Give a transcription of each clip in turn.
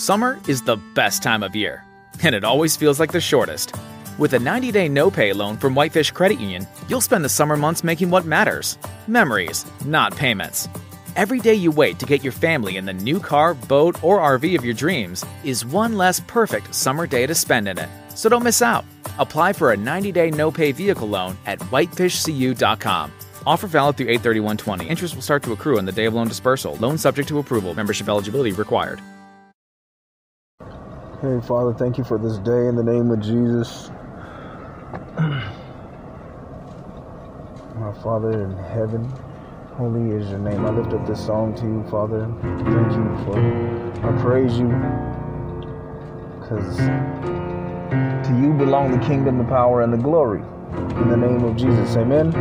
Summer is the best time of year, and it always feels like the shortest. With a 90 day no pay loan from Whitefish Credit Union, you'll spend the summer months making what matters memories, not payments. Every day you wait to get your family in the new car, boat, or RV of your dreams is one less perfect summer day to spend in it. So don't miss out. Apply for a 90 day no pay vehicle loan at whitefishcu.com. Offer valid through 83120. Interest will start to accrue on the day of loan dispersal. Loan subject to approval. Membership eligibility required. Hey, Father, thank you for this day in the name of Jesus. My Father in heaven, holy is your name. I lift up this song to you, Father. Thank you for, I praise you, because to you belong the kingdom, the power, and the glory. In the name of Jesus, amen.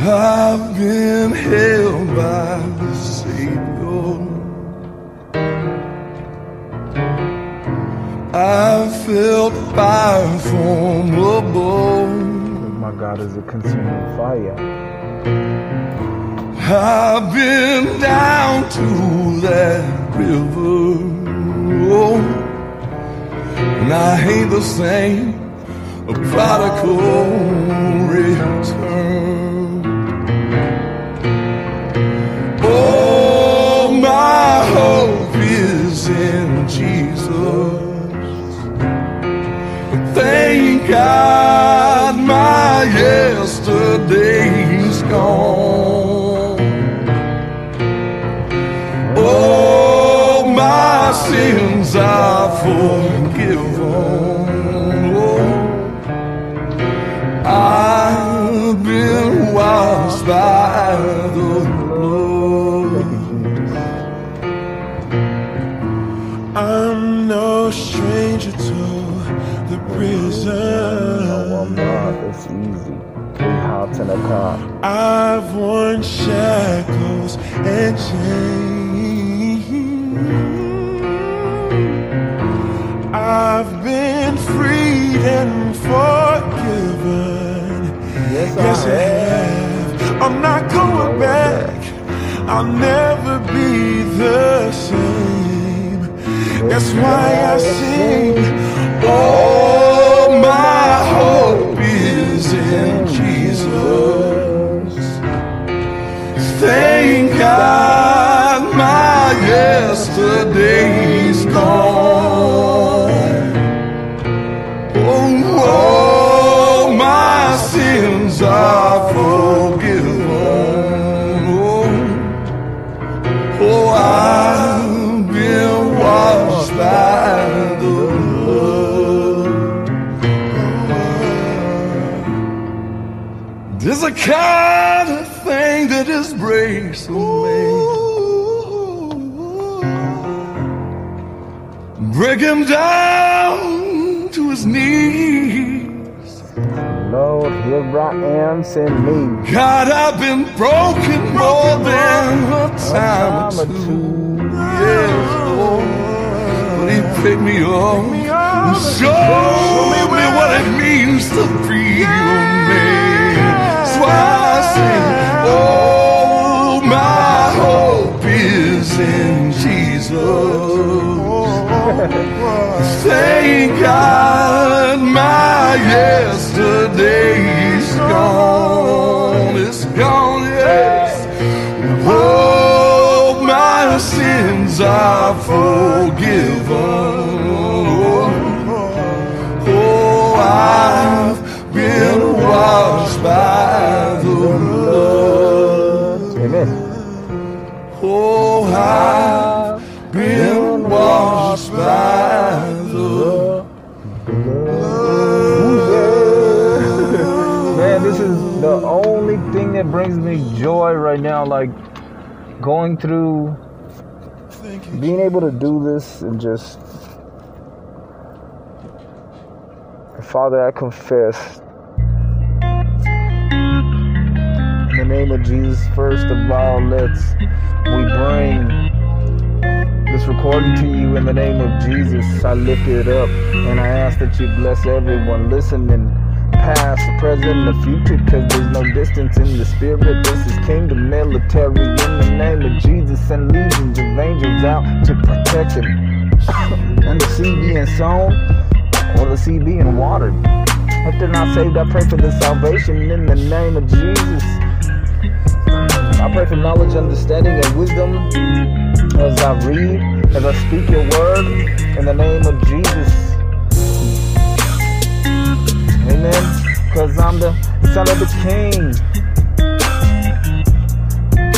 I've been held by the Savior. I felt fire from above. My God is a consuming fire. I've been down to that river. Oh, and I ain't the same. A prodigal return. Hope is in Jesus. Thank God my yesterday's gone. Oh, my sins are forgiven. Oh, I've been washed by the prison. God, it's easy. Three hots in a car. I've worn shackles and chains. I've been freed and forgiven. Yes, I Yes, I have. have. I'm not going back. I'll never be the same. That's why I sing. Oh, my hope is in Jesus. Thank God my yesterday's gone. Oh, oh, my sins are a kind of thing that is breaks me. Break him down to his knees. Lord, here I am, send me. God, I've been broken more than a time or two. Yes, Lord. But He picked me up and showed me what it means to be I Oh, my hope is in Jesus. Thank God my yesterday's gone. It's gone, yes. Oh, my sins are forgiven. Oh, oh, oh. oh I've been washed by the blood. Amen. Oh, I've been washed by the blood. Man, this is the only thing that brings me joy right now. Like going through, being able to do this and just. Father, I confess. Name of Jesus, first of all, let's we bring this recording to you in the name of Jesus. I lift it up and I ask that you bless everyone listening past, present, and the future, cause there's no distance in the spirit. This is kingdom military in the name of Jesus and legions of angels out to protect him. and the seed being sown or the seed being watered. If they're not saved, I pray for the salvation in the name of Jesus. I pray for knowledge, understanding, and wisdom as I read, as I speak your word in the name of Jesus. Amen. Cause I'm the son of the king.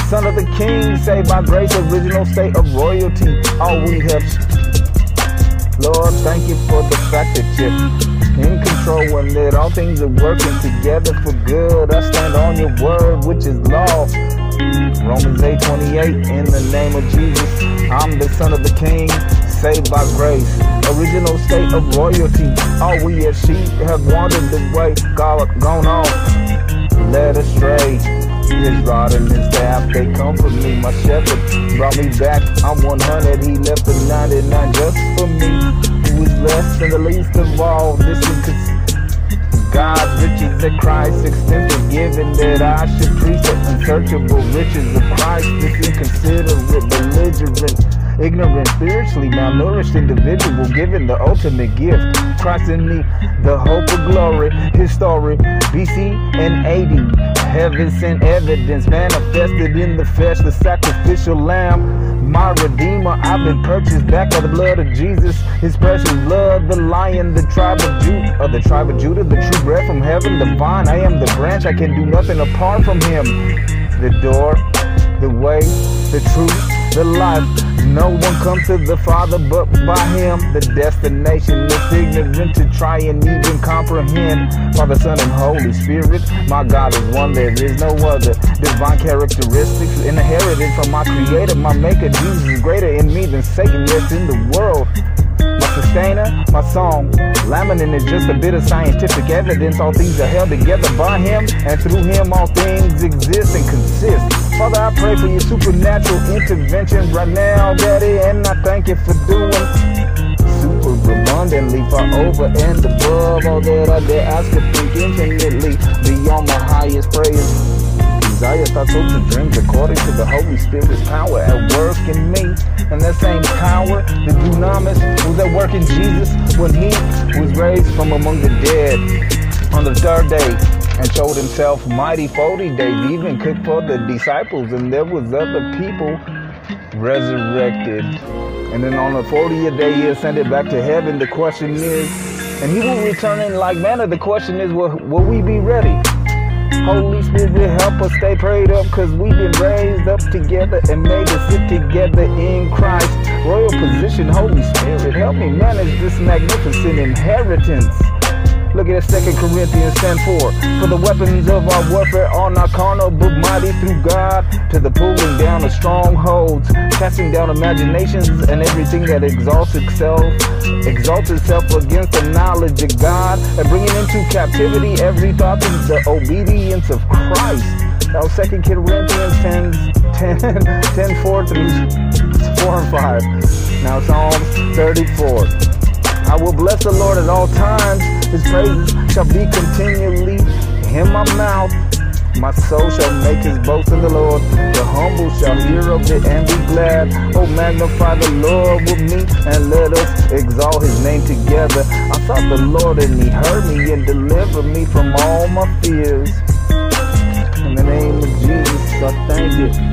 Son of the king, saved by grace, original state of royalty. All we have. Lord, thank you for the fact that you're in control and that all things are working together for good. I stand on your word, which is law. Romans 8 28, in the name of Jesus, I'm the son of the king, saved by grace, original state of royalty. All we as sheep have wandered the way, God gone off, led astray. His rod and his staff, they comfort me. My shepherd brought me back. I'm 100, he left the 99 just for me. Who is less than the least of all. This is God's riches at Christ, extensive giving that I should preach the unsearchable riches of Christ. This inconsiderate, belligerent ignorant, spiritually malnourished individual given the ultimate gift. Christ in me, the hope of glory, his story, BC and AD. Heaven sent evidence manifested in the flesh, the sacrificial lamb. My redeemer, I've been purchased back by the blood of Jesus, his precious blood, the lion, the tribe of Judah, uh, of the tribe of Judah, the true bread from heaven, the vine. I am the branch, I can do nothing apart from him. The door, the way, the truth, the life. No one comes to the Father but by Him. The destination is ignorant to try and even comprehend. Father, Son, and Holy Spirit, my God is one, there is no other. Divine characteristics inherited from my Creator, my Maker. Jesus is greater in me than Satan, yes, in the world my sustainer, my song. Laminin is just a bit of scientific evidence. All things are held together by him, and through him all things exist and consist. Father, I pray for your supernatural interventions right now, Daddy, and I thank you for doing super abundantly, far over and above all that I dare ask or think infinitely beyond my highest praise. Desire, thoughts, hopes, and dreams according to the Holy Spirit's power at work in me. And that same power, the dunamis, was at work in Jesus when he was raised from among the dead on the third day and showed himself mighty 40 days, even cooked for the disciples, and there was other people resurrected. And then on the 40th day, he ascended back to heaven. The question is, and he will return in like manner. The question is, will, will we be ready? Holy Spirit, help us stay prayed up because we've been raised up together and made to sit together in Christ. Royal position, Holy Spirit, help me manage this magnificent inheritance. Look at 2 Corinthians 10 4. For the weapons of our warfare are not carnal, but mighty through God to the pulling down of strongholds, casting down imaginations and everything that exalts itself, exalts itself against the knowledge of God, and bringing into captivity every thought to the obedience of Christ. That was 2 Corinthians 10, 10, 10 4 through 4 and 5. Now Psalms 34. I will bless the Lord at all times. His praises shall be continually in my mouth. My soul shall make his boast in the Lord. The humble shall hear of it and be glad. Oh, magnify the Lord with me and let us exalt his name together. I sought the Lord and he heard me and delivered me from all my fears. In the name of Jesus, I thank you.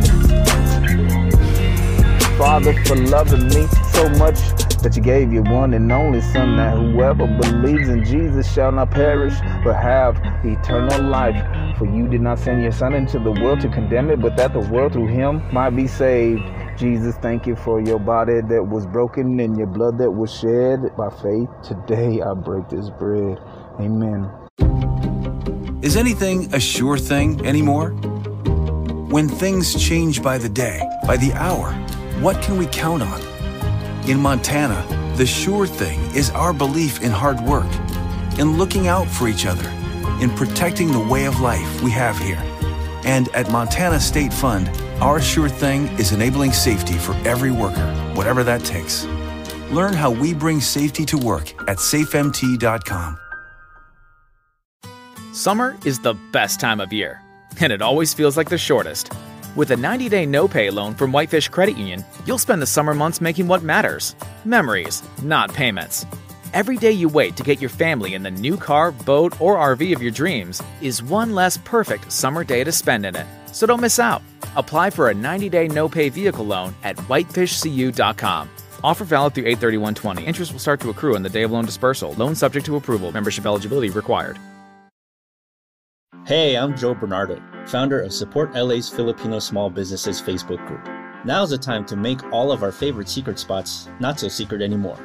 Father, for loving me so much that you gave your one and only Son, that whoever believes in Jesus shall not perish, but have eternal life. For you did not send your Son into the world to condemn it, but that the world through him might be saved. Jesus, thank you for your body that was broken and your blood that was shed. By faith, today I break this bread. Amen. Is anything a sure thing anymore? When things change by the day, by the hour, what can we count on? In Montana, the sure thing is our belief in hard work, in looking out for each other, in protecting the way of life we have here. And at Montana State Fund, our sure thing is enabling safety for every worker, whatever that takes. Learn how we bring safety to work at safemt.com. Summer is the best time of year, and it always feels like the shortest. With a 90 day no pay loan from Whitefish Credit Union, you'll spend the summer months making what matters memories, not payments. Every day you wait to get your family in the new car, boat, or RV of your dreams is one less perfect summer day to spend in it. So don't miss out. Apply for a 90 day no pay vehicle loan at whitefishcu.com. Offer valid through 83120. Interest will start to accrue on the day of loan dispersal. Loan subject to approval. Membership eligibility required. Hey, I'm Joe Bernardo, founder of Support LA's Filipino Small Businesses Facebook group. Now's the time to make all of our favorite secret spots not so secret anymore.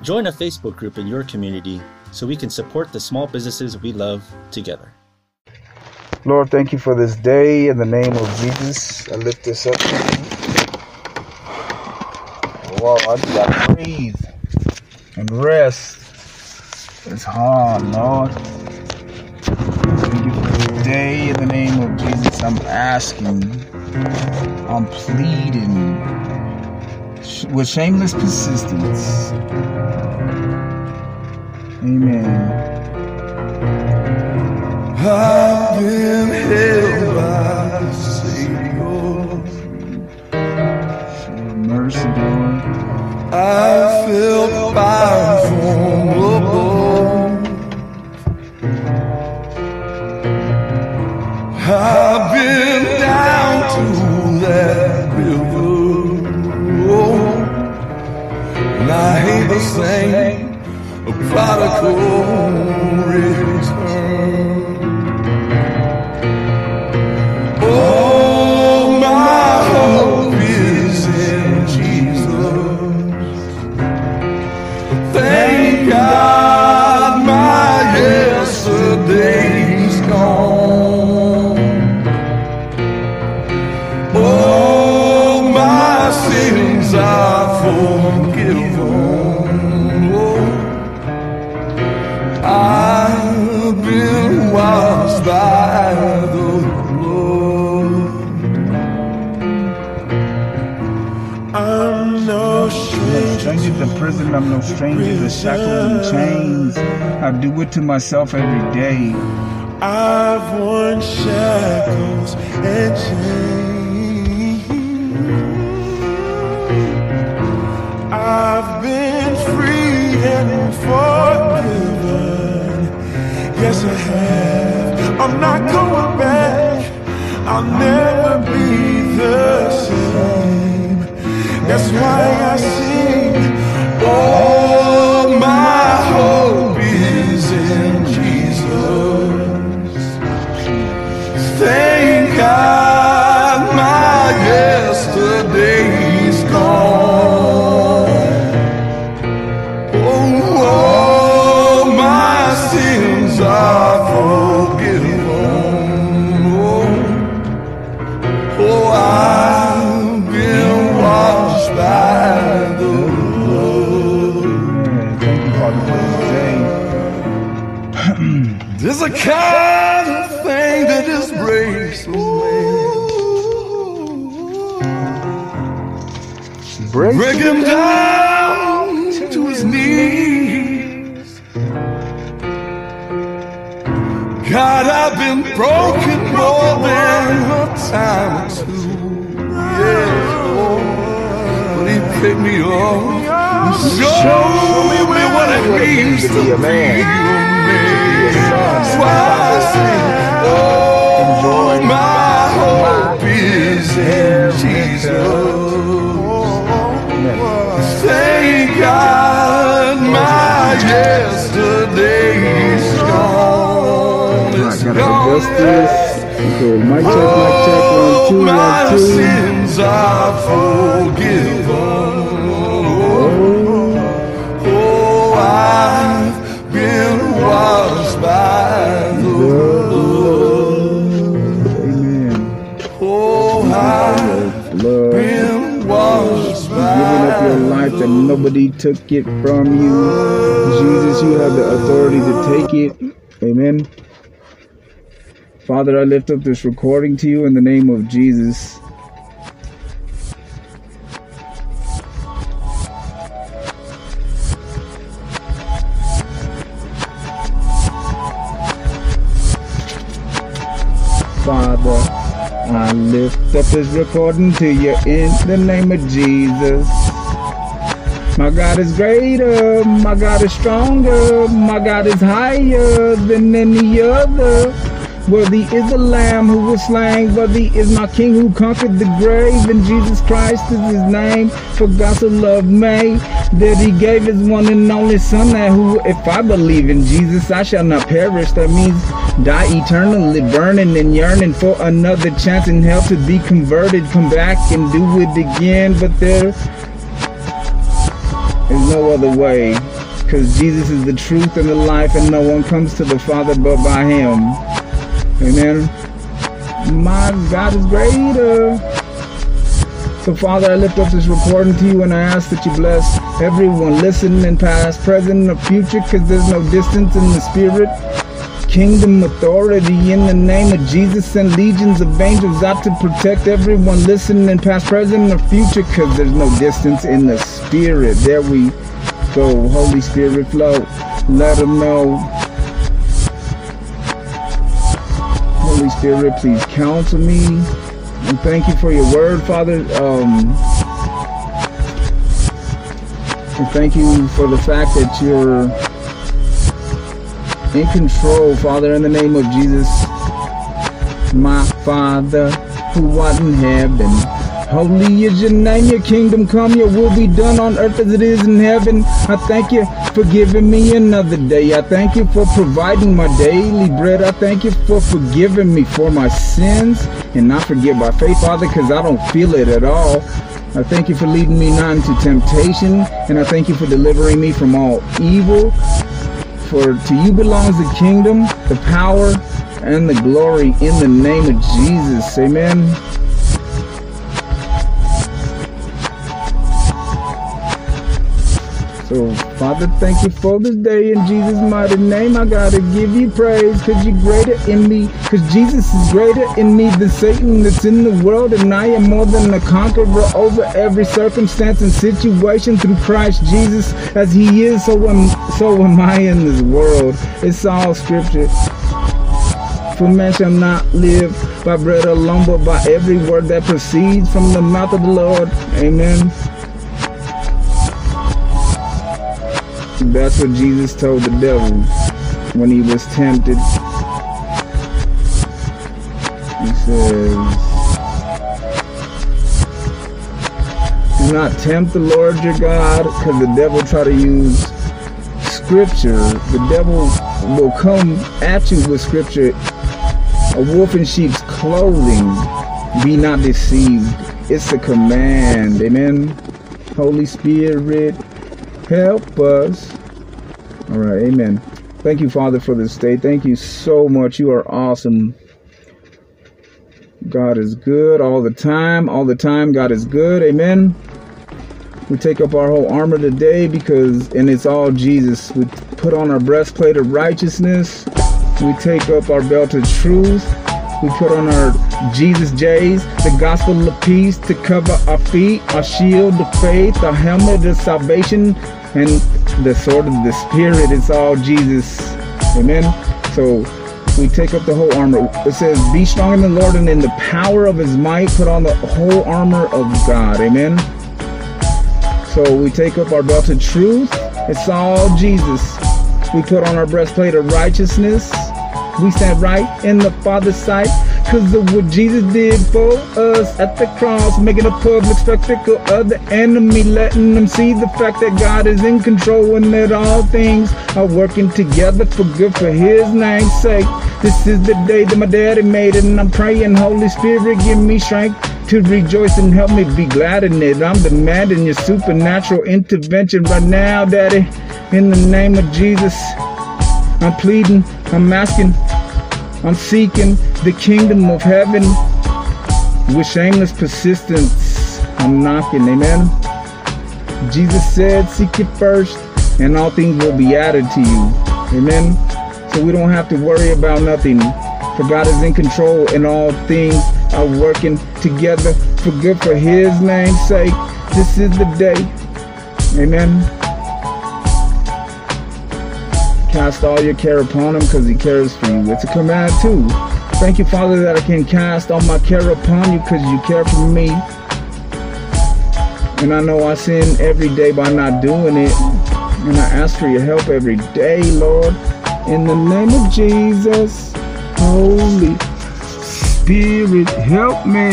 Join a Facebook group in your community so we can support the small businesses we love together. Lord, thank you for this day. In the name of Jesus, I lift this up. Whoa, I just gotta breathe and rest. It's hard, Lord. Thank you for this day. In the name of Jesus, I'm asking, I'm pleading with shameless persistence. Amen. I've been held by the Savior. Mercy, Lord. I felt fire from I've been down to that river. Oh, and I hate the same. Prodigal return. Shackles and chains. I do it to myself every day. I've worn shackles and chains. I've been free and forgiven. Yes, I have. I'm not going back. I'll never be the same. That's why I kind of thing that just breaks man. Break, Break him down to his knees. God, I've been broken more than a time or two. Lord. But he picked me up and showed me what it means to be a man. I sing, oh, my hope is in Jesus. Thank God my yesterday's gone. It's gone. Okay, mic check, mic check, one, two, Oh, my one, two. sins are forgiven. Washed by the blood. Amen. Oh, I've Love. been washed Giving up your life and nobody took it from you. Jesus, you have the authority to take it. Amen. Father, I lift up this recording to you in the name of Jesus. Father. I lift up this recording to you in the name of Jesus. My God is greater, my God is stronger, my God is higher than any other. Worthy is the Lamb who was slain. Worthy is my King who conquered the grave. And Jesus Christ is his name. For God so loved me that he gave his one and only Son. That who, if I believe in Jesus, I shall not perish. That means die eternally, burning and yearning for another chance in hell to be converted. Come back and do it again. But there is no other way. Because Jesus is the truth and the life, and no one comes to the Father but by him. Amen. My God is greater. So, Father, I lift up this recording to you and I ask that you bless everyone listening, in past, present, or future, because there's no distance in the spirit. Kingdom authority in the name of Jesus and legions of angels out to protect everyone listening, in past, present, or future, because there's no distance in the spirit. There we go. Holy Spirit flow. Let them know Spirit, please counsel me. And thank you for your word, Father. Um, and thank you for the fact that you're in control, Father, in the name of Jesus. My Father, who art in heaven Holy is your name, your kingdom come, your will be done on earth as it is in heaven. I thank you for giving me another day. I thank you for providing my daily bread. I thank you for forgiving me for my sins. And I forgive by faith, Father, because I don't feel it at all. I thank you for leading me not into temptation. And I thank you for delivering me from all evil. For to you belongs the kingdom, the power, and the glory in the name of Jesus. Amen. So, Father, thank you for this day in Jesus' mighty name. I gotta give you praise because you're greater in me. Because Jesus is greater in me than Satan that's in the world. And I am more than a conqueror over every circumstance and situation through Christ Jesus. As he is, so am, so am I in this world. It's all scripture. For man shall not live by bread alone, but by every word that proceeds from the mouth of the Lord. Amen. That's what Jesus told the devil when he was tempted. He says, Do not tempt the Lord your God, because the devil try to use scripture. The devil will come at you with scripture. A wolf in sheep's clothing. Be not deceived. It's a command. Amen. Holy Spirit, Help us. All right, amen. Thank you, Father, for this day. Thank you so much. You are awesome. God is good all the time. All the time, God is good. Amen. We take up our whole armor today because, and it's all Jesus. We put on our breastplate of righteousness. We take up our belt of truth. We put on our Jesus J's, the gospel of peace to cover our feet, our shield of faith, our helmet of salvation, and the sword of the spirit it's all jesus. Amen. So we take up the whole armor. It says be strong in the lord and in the power of his might. Put on the whole armor of god. Amen. So we take up our belt of truth. It's all jesus. We put on our breastplate of righteousness. We stand right in the father's sight Cause of what Jesus did for us at the cross, making a public spectacle of the enemy, letting them see the fact that God is in control and that all things are working together for good for his name's sake. This is the day that my daddy made it, and I'm praying, Holy Spirit, give me strength to rejoice and help me be glad in it. I'm demanding your supernatural intervention right now, Daddy. In the name of Jesus, I'm pleading, I'm asking, I'm seeking the kingdom of heaven with shameless persistence. I'm knocking, amen. Jesus said, Seek it first, and all things will be added to you. Amen. So we don't have to worry about nothing. For God is in control, and all things are working together for good for His name's sake. This is the day. Amen. Cast all your care upon him because he cares for you. It's a command too. Thank you, Father, that I can cast all my care upon you because you care for me. And I know I sin every day by not doing it. And I ask for your help every day, Lord. In the name of Jesus, Holy Spirit, help me.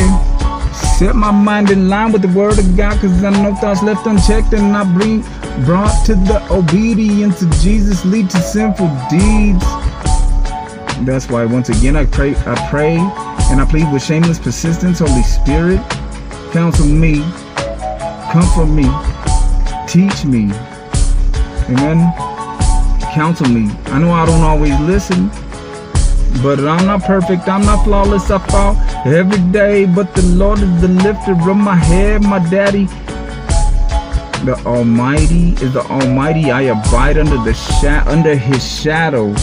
Set my mind in line with the word of God, because I know thoughts left unchecked and I bring brought to the obedience of Jesus lead to sinful deeds. That's why once again I pray I pray and I plead with shameless persistence, Holy Spirit, counsel me, comfort me, teach me. Amen. Counsel me. I know I don't always listen, but I'm not perfect, I'm not flawless, I fall every day. But the Lord is the lifter of my head, my daddy. The Almighty is the Almighty. I abide under the sha- under His shadow.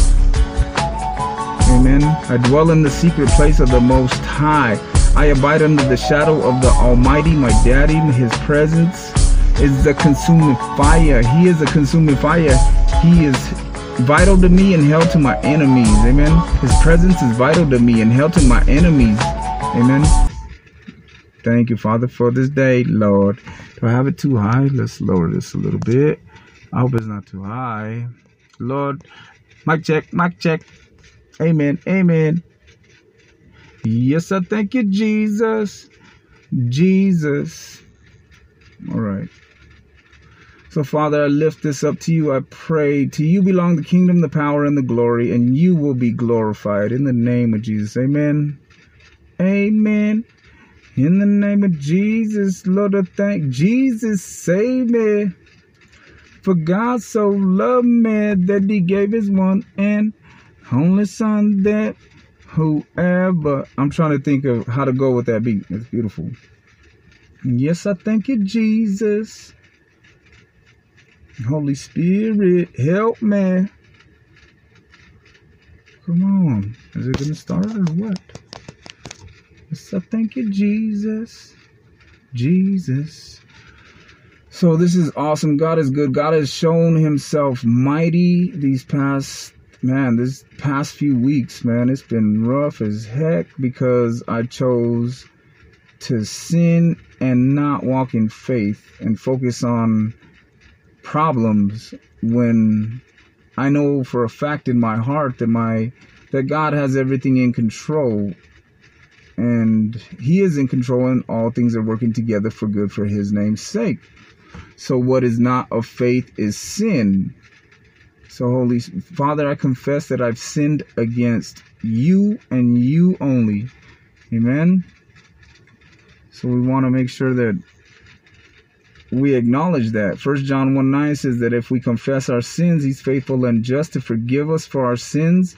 Amen. I dwell in the secret place of the Most High. I abide under the shadow of the Almighty, my Daddy. His presence is the consuming fire. He is a consuming fire. He is vital to me and hell to my enemies. Amen. His presence is vital to me and hell to my enemies. Amen. Thank you, Father, for this day, Lord. I have it too high? Let's lower this a little bit. I hope it's not too high. Lord, mic check, mic check. Amen, amen. Yes, I thank you, Jesus. Jesus. All right. So, Father, I lift this up to you. I pray to you belong the kingdom, the power, and the glory, and you will be glorified in the name of Jesus. Amen. Amen. In the name of Jesus, Lord, I thank Jesus, save me. For God so loved me that he gave his one and only son that whoever. I'm trying to think of how to go with that beat. It's beautiful. Yes, I thank you, Jesus. Holy Spirit, help me. Come on. Is it going to start or what? I thank you, Jesus. Jesus. So this is awesome. God is good. God has shown himself mighty these past man, this past few weeks, man. It's been rough as heck because I chose to sin and not walk in faith and focus on problems when I know for a fact in my heart that my that God has everything in control and he is in control and all things are working together for good for his name's sake. So what is not of faith is sin. So Holy Father, I confess that I've sinned against you and you only. Amen. So we want to make sure that we acknowledge that. First John 1 9 says that if we confess our sins, he's faithful and just to forgive us for our sins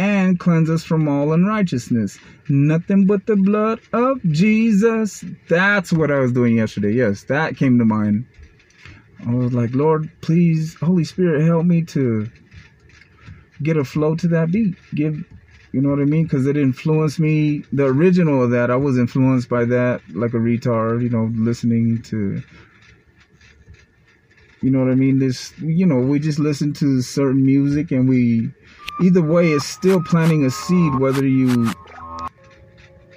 and cleanse us from all unrighteousness. Nothing but the blood of Jesus. That's what I was doing yesterday. Yes, that came to mind. I was like, Lord, please, Holy Spirit, help me to get a flow to that beat. Give, you know what I mean? Because it influenced me. The original of that, I was influenced by that like a retard, you know, listening to you know what I mean? This, you know, we just listen to certain music and we, either way, it's still planting a seed, whether you,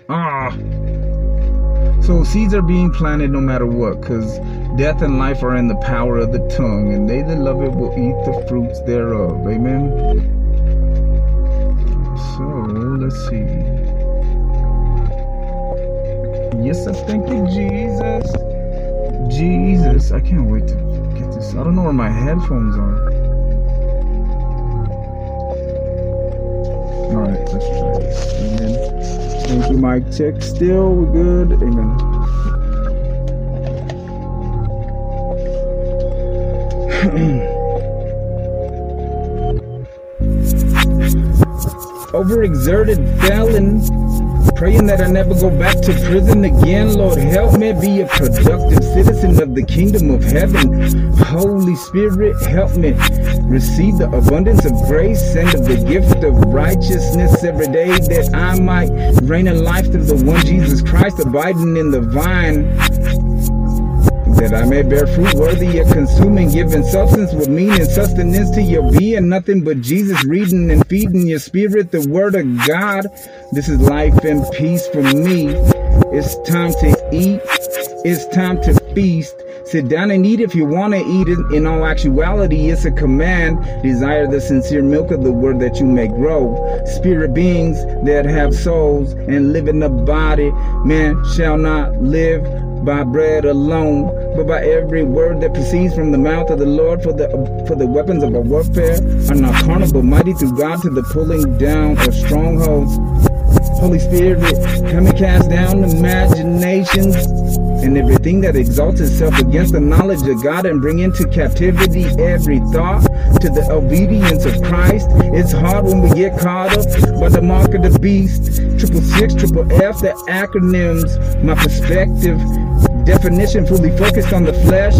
ah. So seeds are being planted no matter what, because death and life are in the power of the tongue, and they that love it will eat the fruits thereof. Amen. So let's see. Yes, I thank you, Jesus. Jesus, I can't wait to get this. I don't know where my headphones are. All right. Amen. Thank you, Mike. Check. Still, we're good. Amen. Overexerted felon Praying that I never go back to prison again. Lord, help me be a productive citizen of the kingdom of heaven. Holy Spirit, help me receive the abundance of grace and of the gift of righteousness every day that I might reign in life through the one Jesus Christ abiding in the vine that I may bear fruit worthy of consuming, giving substance with meaning, sustenance to your being, nothing but Jesus reading and feeding your spirit, the word of God. This is life and peace for me. It's time to eat. It's time to feast. Sit down and eat if you want to eat it. In all actuality, it's a command. Desire the sincere milk of the word that you may grow. Spirit beings that have souls and live in the body, man shall not live by bread alone, but by every word that proceeds from the mouth of the Lord. For the for the weapons of our warfare are not carnal, but mighty through God to the pulling down of strongholds. Holy Spirit, come and cast down imaginations and everything that exalts itself against the knowledge of God and bring into captivity every thought to the obedience of Christ. It's hard when we get caught up by the mark of the beast. Triple six, triple F, the acronyms, my perspective. Definition fully focused on the flesh,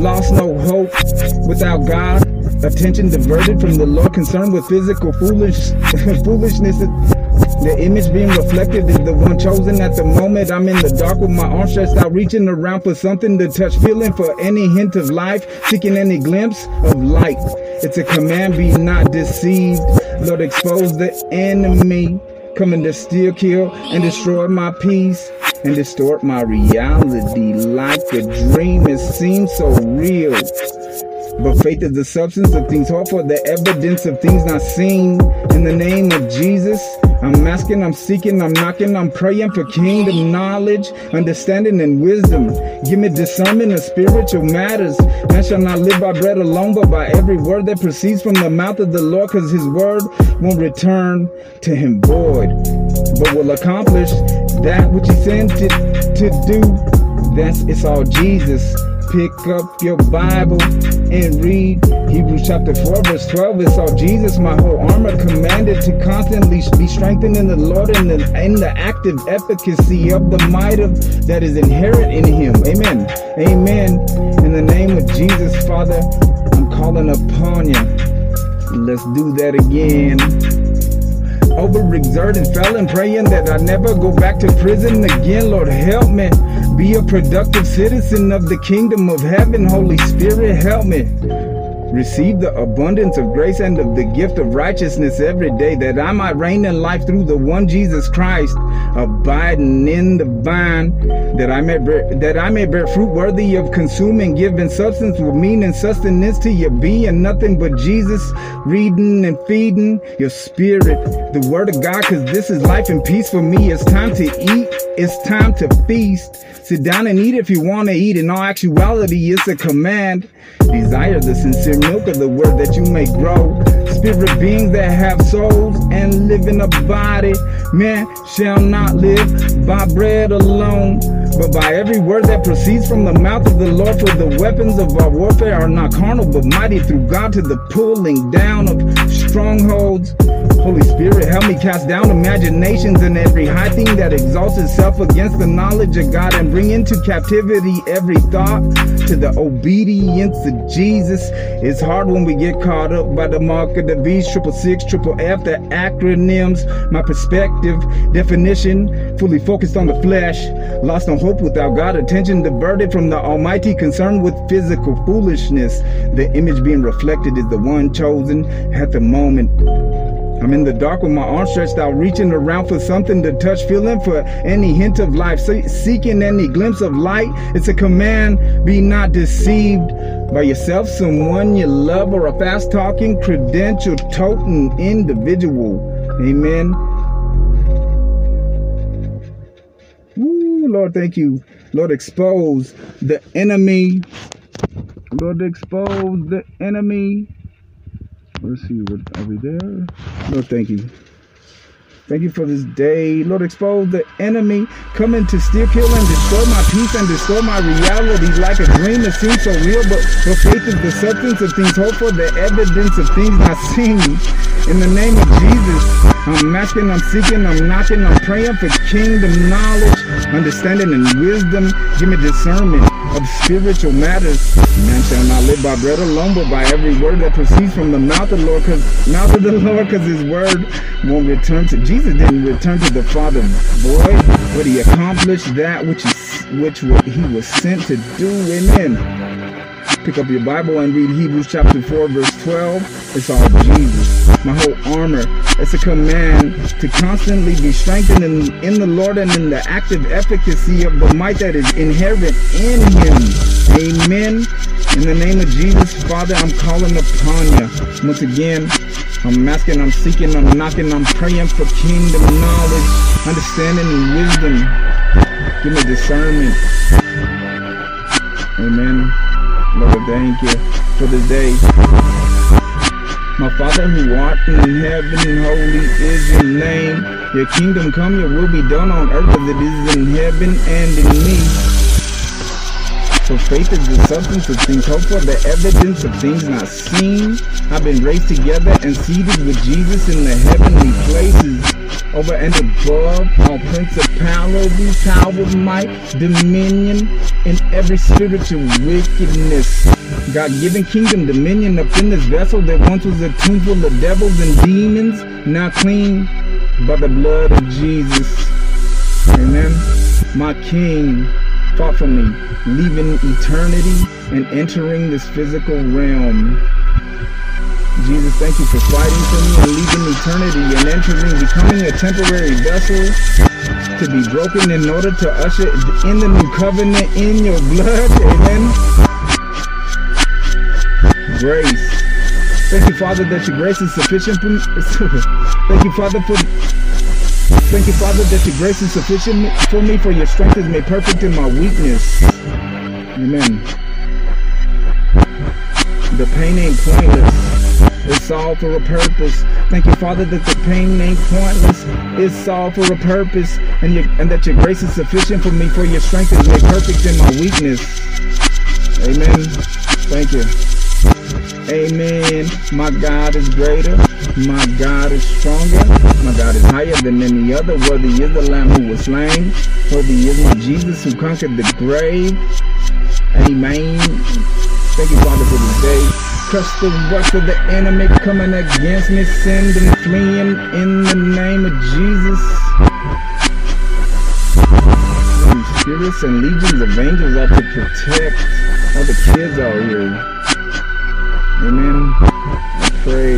lost no hope without God. Attention diverted from the Lord, concerned with physical foolish foolishness the image being reflected is the one chosen at the moment. I'm in the dark with my arms stretched out, reaching around for something to touch, feeling for any hint of life, seeking any glimpse of light. It's a command, be not deceived. Lord, expose the enemy coming to steal, kill, and destroy my peace and distort my reality like a dream. It seems so real. But faith is the substance of things hoped for, the evidence of things not seen. In the name of Jesus, I'm asking, I'm seeking, I'm knocking, I'm praying for kingdom knowledge, understanding, and wisdom. Give me discernment of spiritual matters. Man shall not live by bread alone, but by every word that proceeds from the mouth of the Lord, because his word won't return to him void, but will accomplish that which he sent it to do. That's it's all Jesus pick up your Bible and read Hebrews chapter 4, verse 12. It's all Jesus, my whole armor, commanded to constantly be strengthened in the Lord and in the active efficacy of the might of that is inherent in Him. Amen. Amen. In the name of Jesus, Father, I'm calling upon you. Let's do that again overexerted, fell and praying that I never go back to prison again. Lord, help me. Be a productive citizen of the kingdom of heaven. Holy Spirit, help me. Receive the abundance of grace and of the gift of righteousness every day, that I might reign in life through the one Jesus Christ, abiding in the vine, that I may bear, that I may bear fruit worthy of consuming, giving substance with meaning, sustenance to your being, nothing but Jesus, reading and feeding your spirit, the word of God, because this is life and peace for me. It's time to eat, it's time to feast. Sit down and eat if you want to eat. In all actuality, it's a command. Desire the sincere milk of the word that you may grow. Spirit beings that have souls and live in a body. Man shall not live by bread alone, but by every word that proceeds from the mouth of the Lord. For the weapons of our warfare are not carnal, but mighty through God to the pulling down of strongholds. Holy Spirit, help me cast down imaginations and every high thing that exalts itself against the knowledge of God and bring into captivity every thought to the obedience of Jesus. It's hard when we get caught up by the mark of the beast, triple six, triple F, the acronyms, my perspective, definition, fully focused on the flesh, lost on without God, attention diverted from the Almighty, concerned with physical foolishness. The image being reflected is the one chosen at the moment. I'm in the dark with my arms stretched out, reaching around for something to touch, feeling for any hint of life, seeking any glimpse of light. It's a command, be not deceived by yourself, someone you love, or a fast talking, credential toting individual. Amen. Lord, thank you. Lord, expose the enemy. Lord, expose the enemy. Let's see, are we there? Lord, thank you. Thank you for this day. Lord, expose the enemy coming to steal, kill, and destroy my peace and destroy my reality like a dream that seems so real, but, but faith is the substance of things hoped for, the evidence of things not seen. In the name of Jesus, I'm asking, I'm seeking, I'm knocking, I'm praying for kingdom knowledge, understanding, and wisdom. Give me discernment of spiritual matters. Man shall not live by bread alone, but by every word that proceeds from the mouth of the Lord, because mouth of the Lord, because His word won't return to Jesus. Didn't return to the Father void, but He accomplished that which He which he was sent to do. Amen pick up your Bible and read Hebrews chapter 4, verse 12. It's all Jesus. My whole armor. It's a command to constantly be strengthened in, in the Lord and in the active efficacy of the might that is inherent in Him. Amen. In the name of Jesus, Father, I'm calling upon you. Once again, I'm asking, I'm seeking, I'm knocking, I'm praying for kingdom knowledge, understanding, and wisdom. Give me discernment. Amen. Lord, thank you for this day. My Father who art in heaven, holy is your name. Your kingdom come, your will be done on earth as it is in heaven and in me. For faith is the substance of things hoped for, the evidence of things not seen. I've been raised together and seated with Jesus in the heavenly places over and above all principality, power, might, dominion, and every spiritual wickedness. God-given kingdom dominion up in this vessel that once was a tomb full of devils and demons, now clean by the blood of Jesus. Amen. My King fought for me, leaving eternity and entering this physical realm. Jesus, thank you for fighting for me and leaving eternity and entering, becoming a temporary vessel to be broken in order to usher in the new covenant in your blood. Amen. Grace. Thank you, Father, that your grace is sufficient for me. Thank you, Father, for Thank you, Father, that your grace is sufficient for me, for your strength is made perfect in my weakness. Amen. The pain ain't pointless. It's all for a purpose. Thank you, Father, that the pain ain't pointless. It's all for a purpose. And, and that your grace is sufficient for me, for your strength is made perfect in my weakness. Amen. Thank you. Amen. My God is greater. My God is stronger. My God is higher than any other. Worthy is the Lamb who was slain. Worthy is my Jesus who conquered the grave. Amen. Thank you, Father, for this day. Crush the works of the enemy coming against me. Send them fleeing in the name of Jesus. Spirits and legions of angels are to protect all the kids out here. Amen. I pray.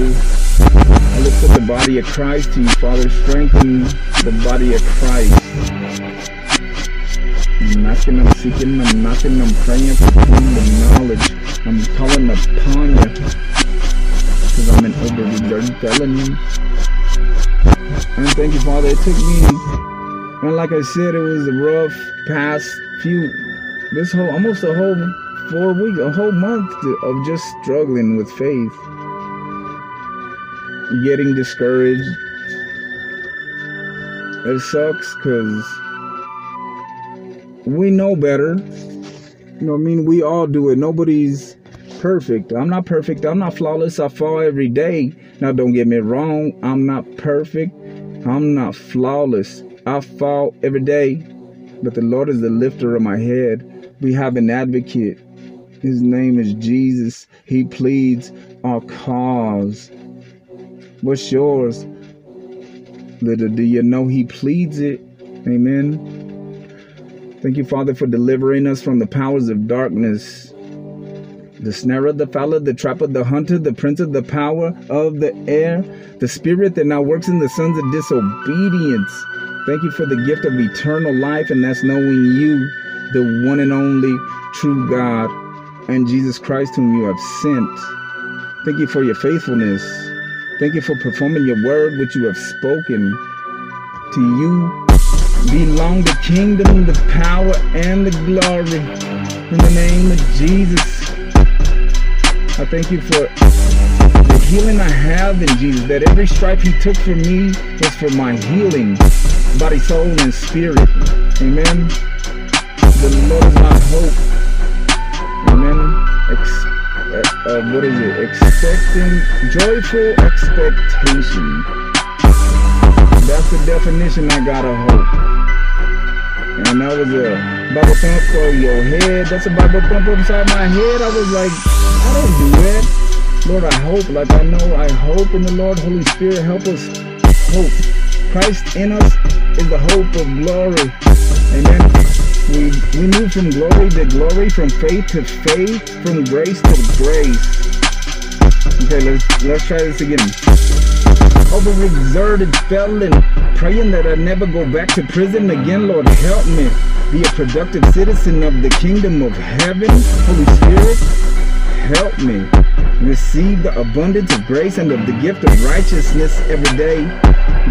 I lift up the body of Christ to you, Father. Strengthen the body of Christ. I'm asking, I'm seeking, I'm knocking, I'm praying for kingdom knowledge. I'm calling upon you because I'm an overburdened felony. And thank you, Father. It took me, and like I said, it was a rough past few, this whole, almost a whole four weeks, a whole month of just struggling with faith, getting discouraged. It sucks because we know better. You know, I mean, we all do it. Nobody's perfect. I'm not perfect. I'm not flawless. I fall every day. Now, don't get me wrong. I'm not perfect. I'm not flawless. I fall every day. But the Lord is the lifter of my head. We have an advocate. His name is Jesus. He pleads our cause. What's yours? Little do you know he pleads it. Amen. Thank you, Father, for delivering us from the powers of darkness. The snare of the fowler, the trap of the hunter, the prince of the power of the air, the spirit that now works in the sons of disobedience. Thank you for the gift of eternal life, and that's knowing you, the one and only true God, and Jesus Christ, whom you have sent. Thank you for your faithfulness. Thank you for performing your word, which you have spoken. To you belong the kingdom, the power, and the glory. In the name of Jesus, I thank you for the healing I have in Jesus, that every stripe he took for me was for my healing, body, soul, and spirit. Amen. The Lord is my hope. Amen. Ex- uh, what is it? Expecting, joyful expectation. That's the definition I gotta hope. And that was a Bible pump for your head. That's a Bible thump inside my head. I was like, I don't do that. Lord, I hope, like I know I hope in the Lord. Holy Spirit, help us hope. Christ in us is the hope of glory. Amen. We, we move from glory to glory, from faith to faith, from grace to grace. Okay, let's let's try this again. Overexerted felon, praying that I never go back to prison again. Lord, help me be a productive citizen of the kingdom of heaven. Holy Spirit, help me receive the abundance of grace and of the gift of righteousness every day,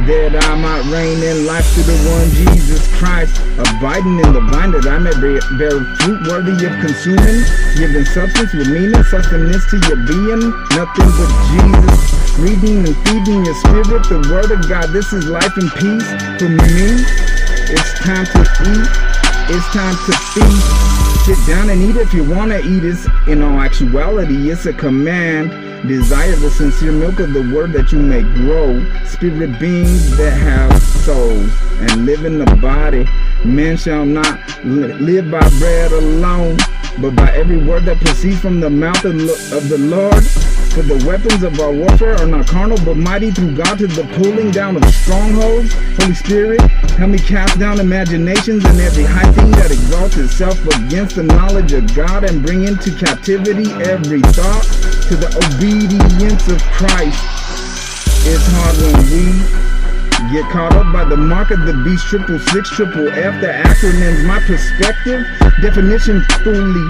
that I might reign in life through the one Jesus Christ, abiding in the vine that I may bear fruit worthy of consuming, giving substance with meaning, sustenance to your being, nothing but Jesus. Reading and feeding your spirit, the word of God. This is life and peace for me. It's time to eat. It's time to feast. Sit down and eat if you want to eat. It's, in all actuality, it's a command. Desire the sincere milk of the word that you may grow. Spirit beings that have souls and live in the body. Man shall not live by bread alone, but by every word that proceeds from the mouth of the Lord. For the weapons of our warfare are not carnal, but mighty through God to the pulling down of strongholds. Holy Spirit, help me cast down imaginations and every high thing that exalts itself against the knowledge of God and bring into captivity every thought to the obedience of Christ. It's hard when we get caught up by the mark of the beast triple six triple F the acronyms my perspective definition fully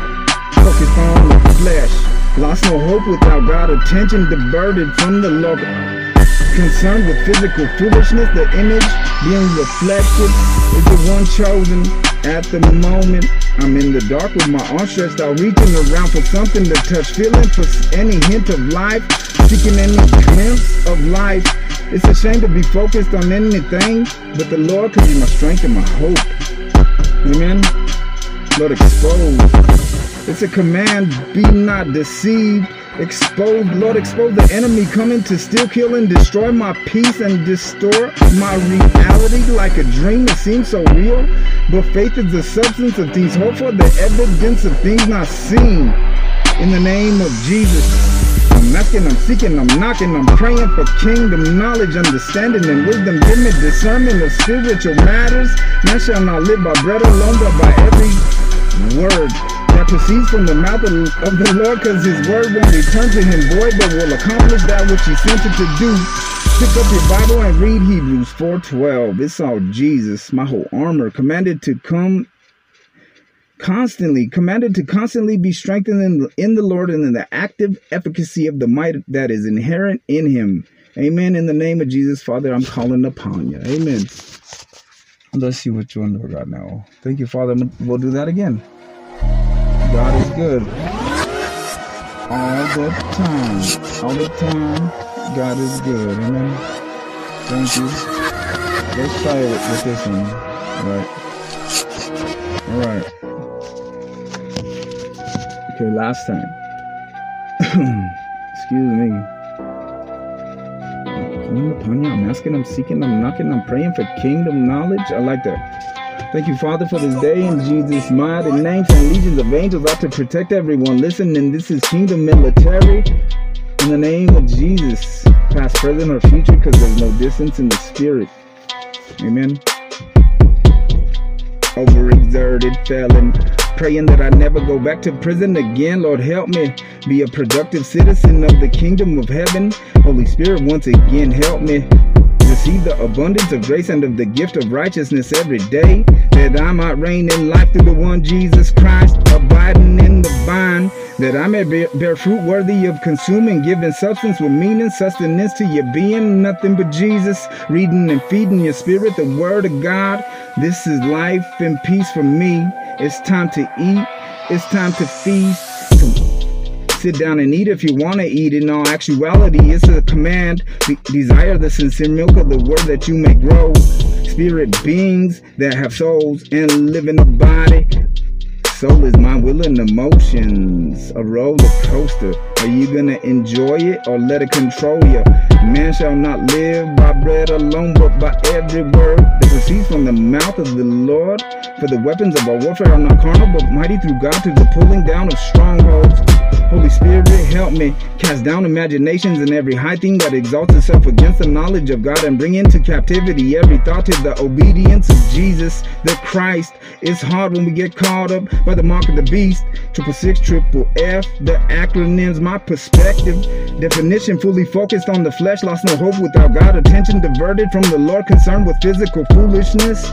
focused on the flesh Lost no hope without God, attention diverted from the Lord. Concerned with physical foolishness, the image being reflected is the one chosen at the moment. I'm in the dark with my arms stretched out, reaching around for something to touch, feeling for any hint of life, seeking any glimpse of life. It's a shame to be focused on anything but the Lord, cause be my strength and my hope. Amen. Lord, expose it's a command, be not deceived. Expose, Lord, expose the enemy coming to steal, kill, and destroy my peace and distort my reality like a dream. It seems so real, but faith is the substance of things hoped for, the evidence of things not seen. In the name of Jesus, I'm asking, I'm seeking, I'm knocking, I'm praying for kingdom knowledge, understanding, and wisdom. Give me discernment of spiritual matters. Man shall not live by bread alone, but by every word that proceeds from the mouth of, of the Lord, because his word won't return to him void, but will accomplish that which he sent it to do. Pick up your Bible and read Hebrews 4:12. It's all Jesus, my whole armor, commanded to come constantly, commanded to constantly be strengthened in in the Lord and in the active efficacy of the might that is inherent in him. Amen. In the name of Jesus, Father, I'm calling upon you. Amen. Let's see which one we got now. Thank you, Father. We'll do that again. God is good. All the time. All the time. God is good. Amen. Thank you. Let's try it with this one. Alright. Alright. Okay, last time. Excuse me. I'm upon you. I'm asking, I'm seeking, I'm knocking, I'm praying for kingdom knowledge. I like that. Thank you, Father, for this day in Jesus' mighty name. Send legions of angels out to protect everyone Listen, and This is Kingdom Military. In the name of Jesus, past, present, or future, because there's no distance in the spirit. Amen. Overexerted felon, praying that I never go back to prison again. Lord, help me be a productive citizen of the kingdom of heaven. Holy Spirit, once again, help me receive the abundance of grace and of the gift of righteousness every day, that I might reign in life through the one Jesus Christ, that I may bear fruit worthy of consuming, giving substance with meaning, sustenance to your being, nothing but Jesus, reading and feeding your spirit, the word of God. This is life and peace for me. It's time to eat. It's time to feast sit down and eat if you want to eat. In all actuality, it's a command. desire the sincere milk of the word that you may grow. Spirit beings that have souls and live in the body. Soul is my will and emotions, a roller coaster Are you gonna enjoy it or let it control you? Man shall not live by bread alone, but by every word that proceeds from the mouth of the Lord. For the weapons of our warfare are not carnal, but mighty through God to the pulling down of strongholds. Holy Spirit, help me cast down imaginations and every high thing that exalts itself against the knowledge of God and bring into captivity every thought to the obedience of Jesus, the Christ. It's hard when we get caught up by the mark of the beast. Triple six, triple F, the acronyms, my perspective. Definition fully focused on the flesh, lost no hope without God. Attention diverted from the Lord, concerned with physical foolishness.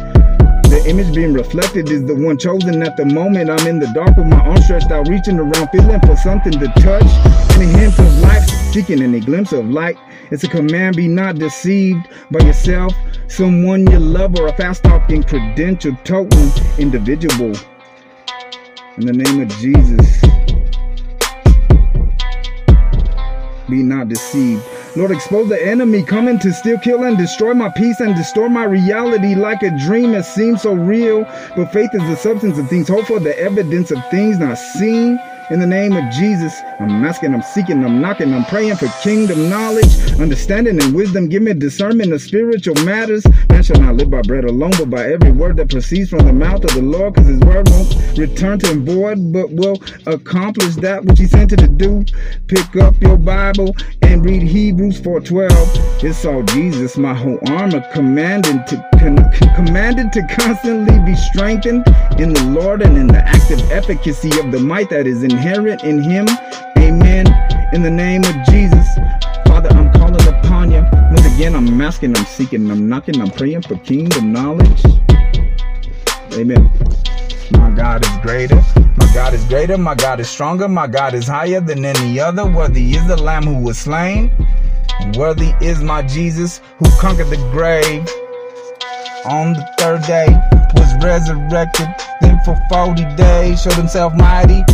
The image being reflected is the one chosen at the moment. I'm in the dark with my arms stretched out, reaching around, feeling for something to touch. Any hint of life, seeking any glimpse of light. It's a command, be not deceived by yourself, someone you love, or a fast talking credential token individual. In the name of Jesus, be not deceived. Lord, expose the enemy coming to steal, kill, and destroy my peace and distort my reality like a dream. that seems so real, but faith is the substance of things hoped for, the evidence of things not seen. In the name of Jesus, I'm asking, I'm seeking, I'm knocking, I'm praying for kingdom knowledge, understanding, and wisdom. Give me discernment of spiritual matters. Man shall not live by bread alone, but by every word that proceeds from the mouth of the Lord, because his word won't return to him void, but will accomplish that which he sent it to do. Pick up your Bible and read Hebrews 4:12. It's all Jesus, my whole armor, commanded to con- commanded to constantly be strengthened in the Lord and in the active efficacy of the might that is inherent in Him. Amen. In the name of Jesus, Father, I'm calling upon you. Once again, I'm asking, I'm seeking, I'm knocking, I'm praying for kingdom knowledge. Amen. My God is greater. My God is greater. My God is stronger. My God is higher than any other. Worthy is the Lamb who was slain. Worthy is my Jesus who conquered the grave. On the third day was resurrected. Then for 40 days showed himself mighty.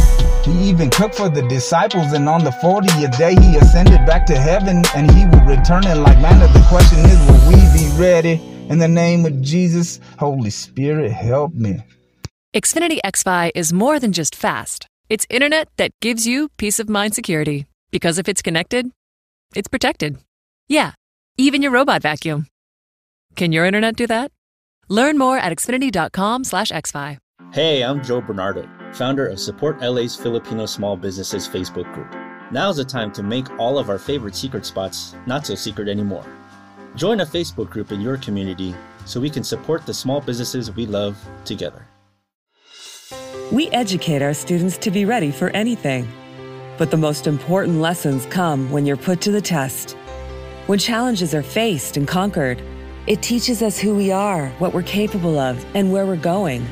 He even cooked for the disciples, and on the 40th day he ascended back to heaven, and he will return in like manner. The question is, will we be ready? In the name of Jesus, Holy Spirit, help me. Xfinity XFi is more than just fast. It's internet that gives you peace of mind security. Because if it's connected, it's protected. Yeah, even your robot vacuum. Can your internet do that? Learn more at xfinity.com slash xfi. Hey, I'm Joe Bernardo, founder of Support LA's Filipino Small Businesses Facebook group. Now's the time to make all of our favorite secret spots not so secret anymore. Join a Facebook group in your community so we can support the small businesses we love together. We educate our students to be ready for anything. But the most important lessons come when you're put to the test. When challenges are faced and conquered, it teaches us who we are, what we're capable of, and where we're going.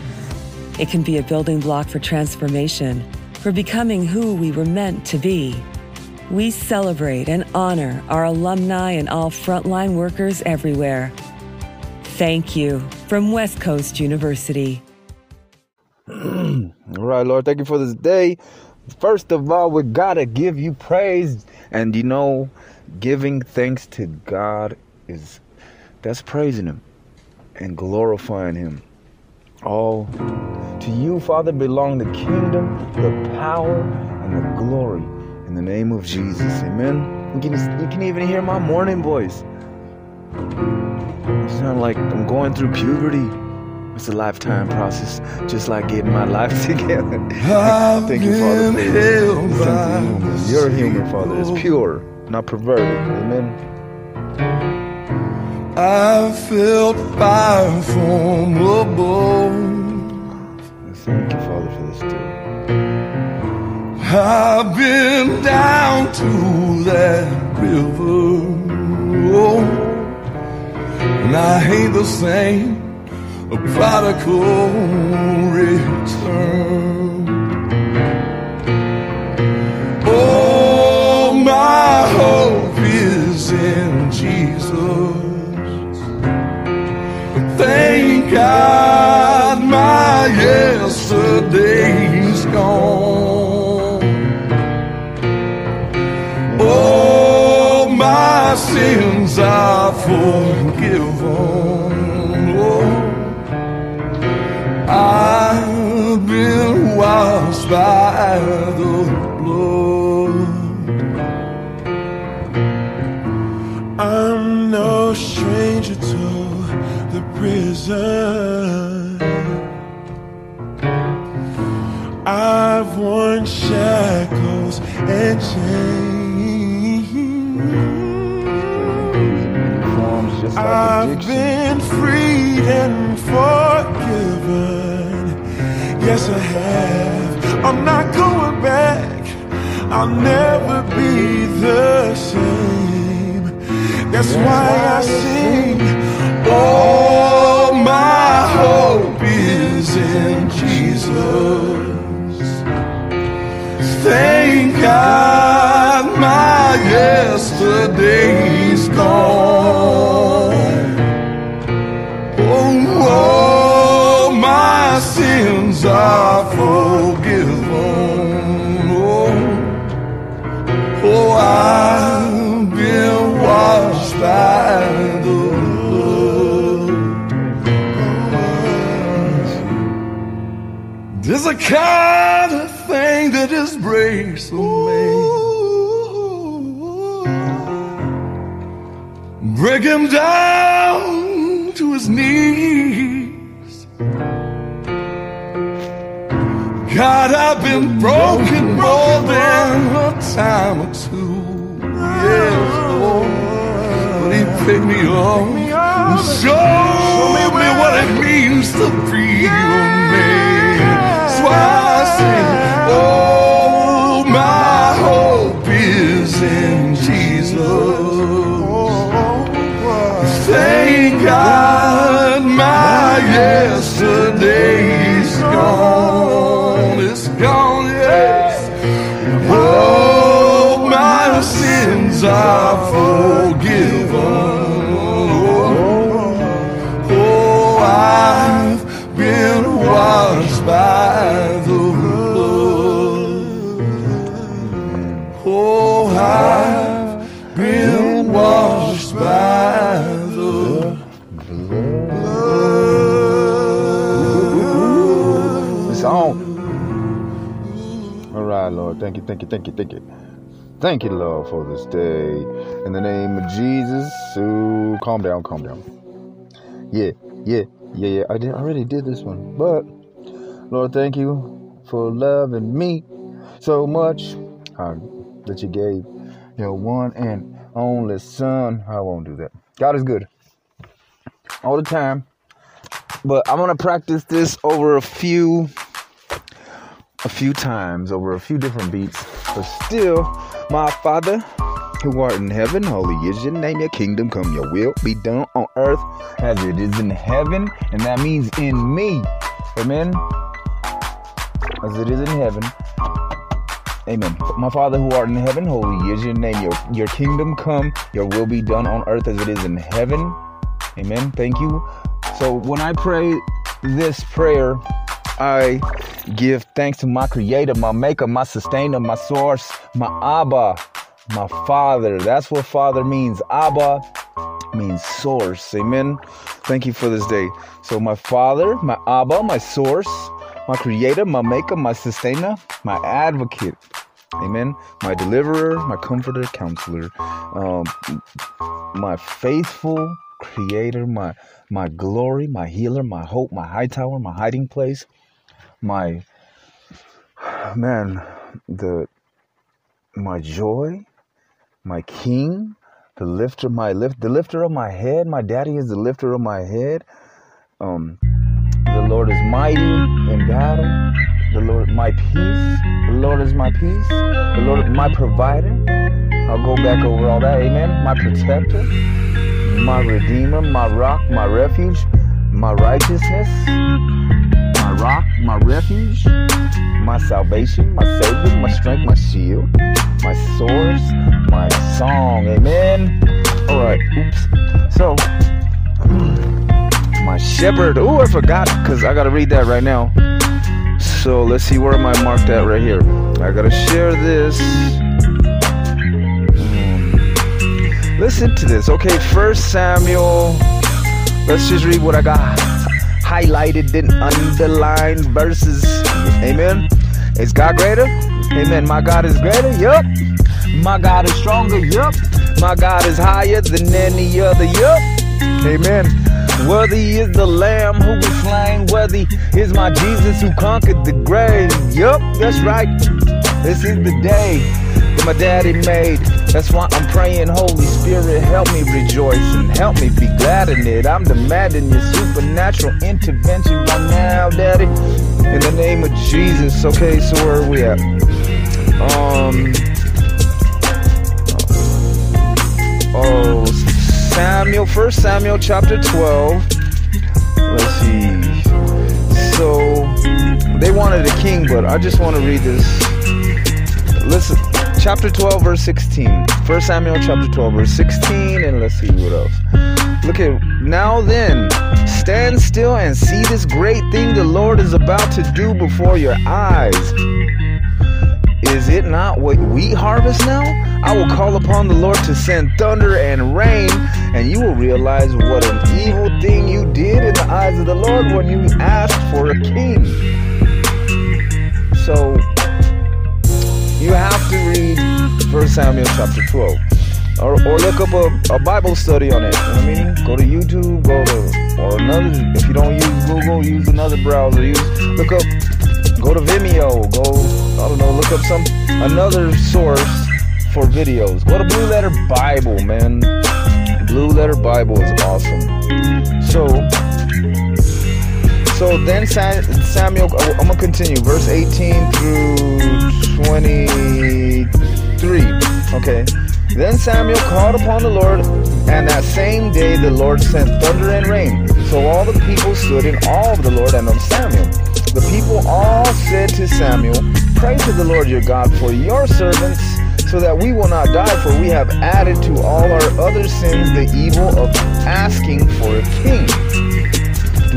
It can be a building block for transformation, for becoming who we were meant to be. We celebrate and honor our alumni and all frontline workers everywhere. Thank you from West Coast University. All right, Lord, thank you for this day. First of all, we gotta give you praise. And you know, giving thanks to God is that's praising Him and glorifying Him. All to you, Father, belong the kingdom, the power, and the glory. In the name of Jesus, Amen. You can, you can even hear my morning voice. You sound like I'm going through puberty. It's a lifetime process, just like getting my life together. Thank you, Father, for your sense of humor. Your humor, Father, is pure, not perverted. Amen. I felt fire from above. Thank you, Father, for this day. I've been down to that river. Oh, and I ain't the same. A prodigal return. Oh, my hope is in Jesus. Thank God my yesterday's gone. Oh, my sins are forgiven. Oh, I've been washed by the prison. I've worn shackles and chains. I've been freed and forgiven. Yes, I have. I'm not going back. I'll never be the same. That's why I sing. Oh, my hope is in Jesus. Thank God my yesterday's gone. Oh, all my sins are forgiven. Oh, oh I've a kind of thing that just breaks a man. Break him down to his knees. God, I've been broken more than a time or two. Yes, Lord. But He picked me up and showed me what it means to be My hope is in Jesus. Thank God my yesterday's gone. It's gone, yes. My sins are forgiven. All right, Lord, thank you, thank you, thank you, thank you. Thank you, Lord, for this day. In the name of Jesus. Ooh, calm down, calm down. Yeah, yeah, yeah, yeah. I did I already did this one. But Lord, thank you for loving me so much uh, that you gave your one and only son. I won't do that. God is good. All the time. But I'm gonna practice this over a few a few times over a few different beats. But still, my Father who art in heaven, holy is your name, your kingdom come, your will be done on earth as it is in heaven, and that means in me. Amen. As it is in heaven. Amen. My Father who art in heaven, holy is your name, your, your kingdom come, your will be done on earth as it is in heaven. Amen. Thank you. So when I pray this prayer, I give thanks to my creator, my maker, my sustainer, my source, my Abba, my father. That's what father means. Abba means source. Amen. Thank you for this day. So my father, my Abba, my source, my creator, my maker, my sustainer, my advocate. Amen. My deliverer, my comforter, counselor, um, my faithful creator, my my glory, my healer, my hope, my high tower, my hiding place, my man, the my joy, my king, the lifter, my lift, the lifter of my head. My daddy is the lifter of my head. Um, the Lord is mighty in battle. The Lord, my peace. The Lord is my peace. The Lord, my provider. I'll go back over all that. Amen. My protector, my redeemer, my rock, my refuge, my righteousness, my rock, my refuge, my salvation, my savior, my strength, my shield, my source, my song. Amen. All right. Oops. So, my shepherd. Oh, I forgot because I got to read that right now. So let's see where am I marked at right here. I got to share this. Hmm. Listen to this. Okay, First Samuel. Let's just read what I got highlighted in underlined verses. Amen. Is God greater? Amen. My God is greater. Yup. My God is stronger. Yup. My God is higher than any other. Yup. Amen. Worthy is the Lamb who was slain. Worthy is my Jesus who conquered the grave. Yup, that's right. This is the day that my daddy made. That's why I'm praying, Holy Spirit, help me rejoice and help me be glad in it. I'm demanding your supernatural intervention right now, Daddy. In the name of Jesus. Okay, so where are we at? Um. Oh, Samuel, First Samuel chapter 12. Let's see. So they wanted a king, but I just want to read this. Listen, chapter 12, verse 16. First Samuel chapter 12, verse 16, and let's see what else. Look at now then, stand still and see this great thing the Lord is about to do before your eyes. Is it not what wheat harvest now? I will call upon the Lord to send thunder and rain, and you will realize what an evil thing you did in the eyes of the Lord when you asked for a king. So you have to read 1 Samuel chapter 12. Or, or look up a, a Bible study on it. You know I mean? Go to YouTube, go to or another if you don't use Google, use another browser. Use look up go to Vimeo, go I don't know, look up some another source for videos. Go to Blue Letter Bible, man. Blue Letter Bible is awesome. So, so then Samuel, I'm gonna continue, verse 18 through 23. Okay. Then Samuel called upon the Lord, and that same day the Lord sent thunder and rain. So all the people stood in awe of the Lord and of Samuel. The people all said to Samuel, Pray to the Lord your God for your servants, so that we will not die, for we have added to all our other sins the evil of asking for a king.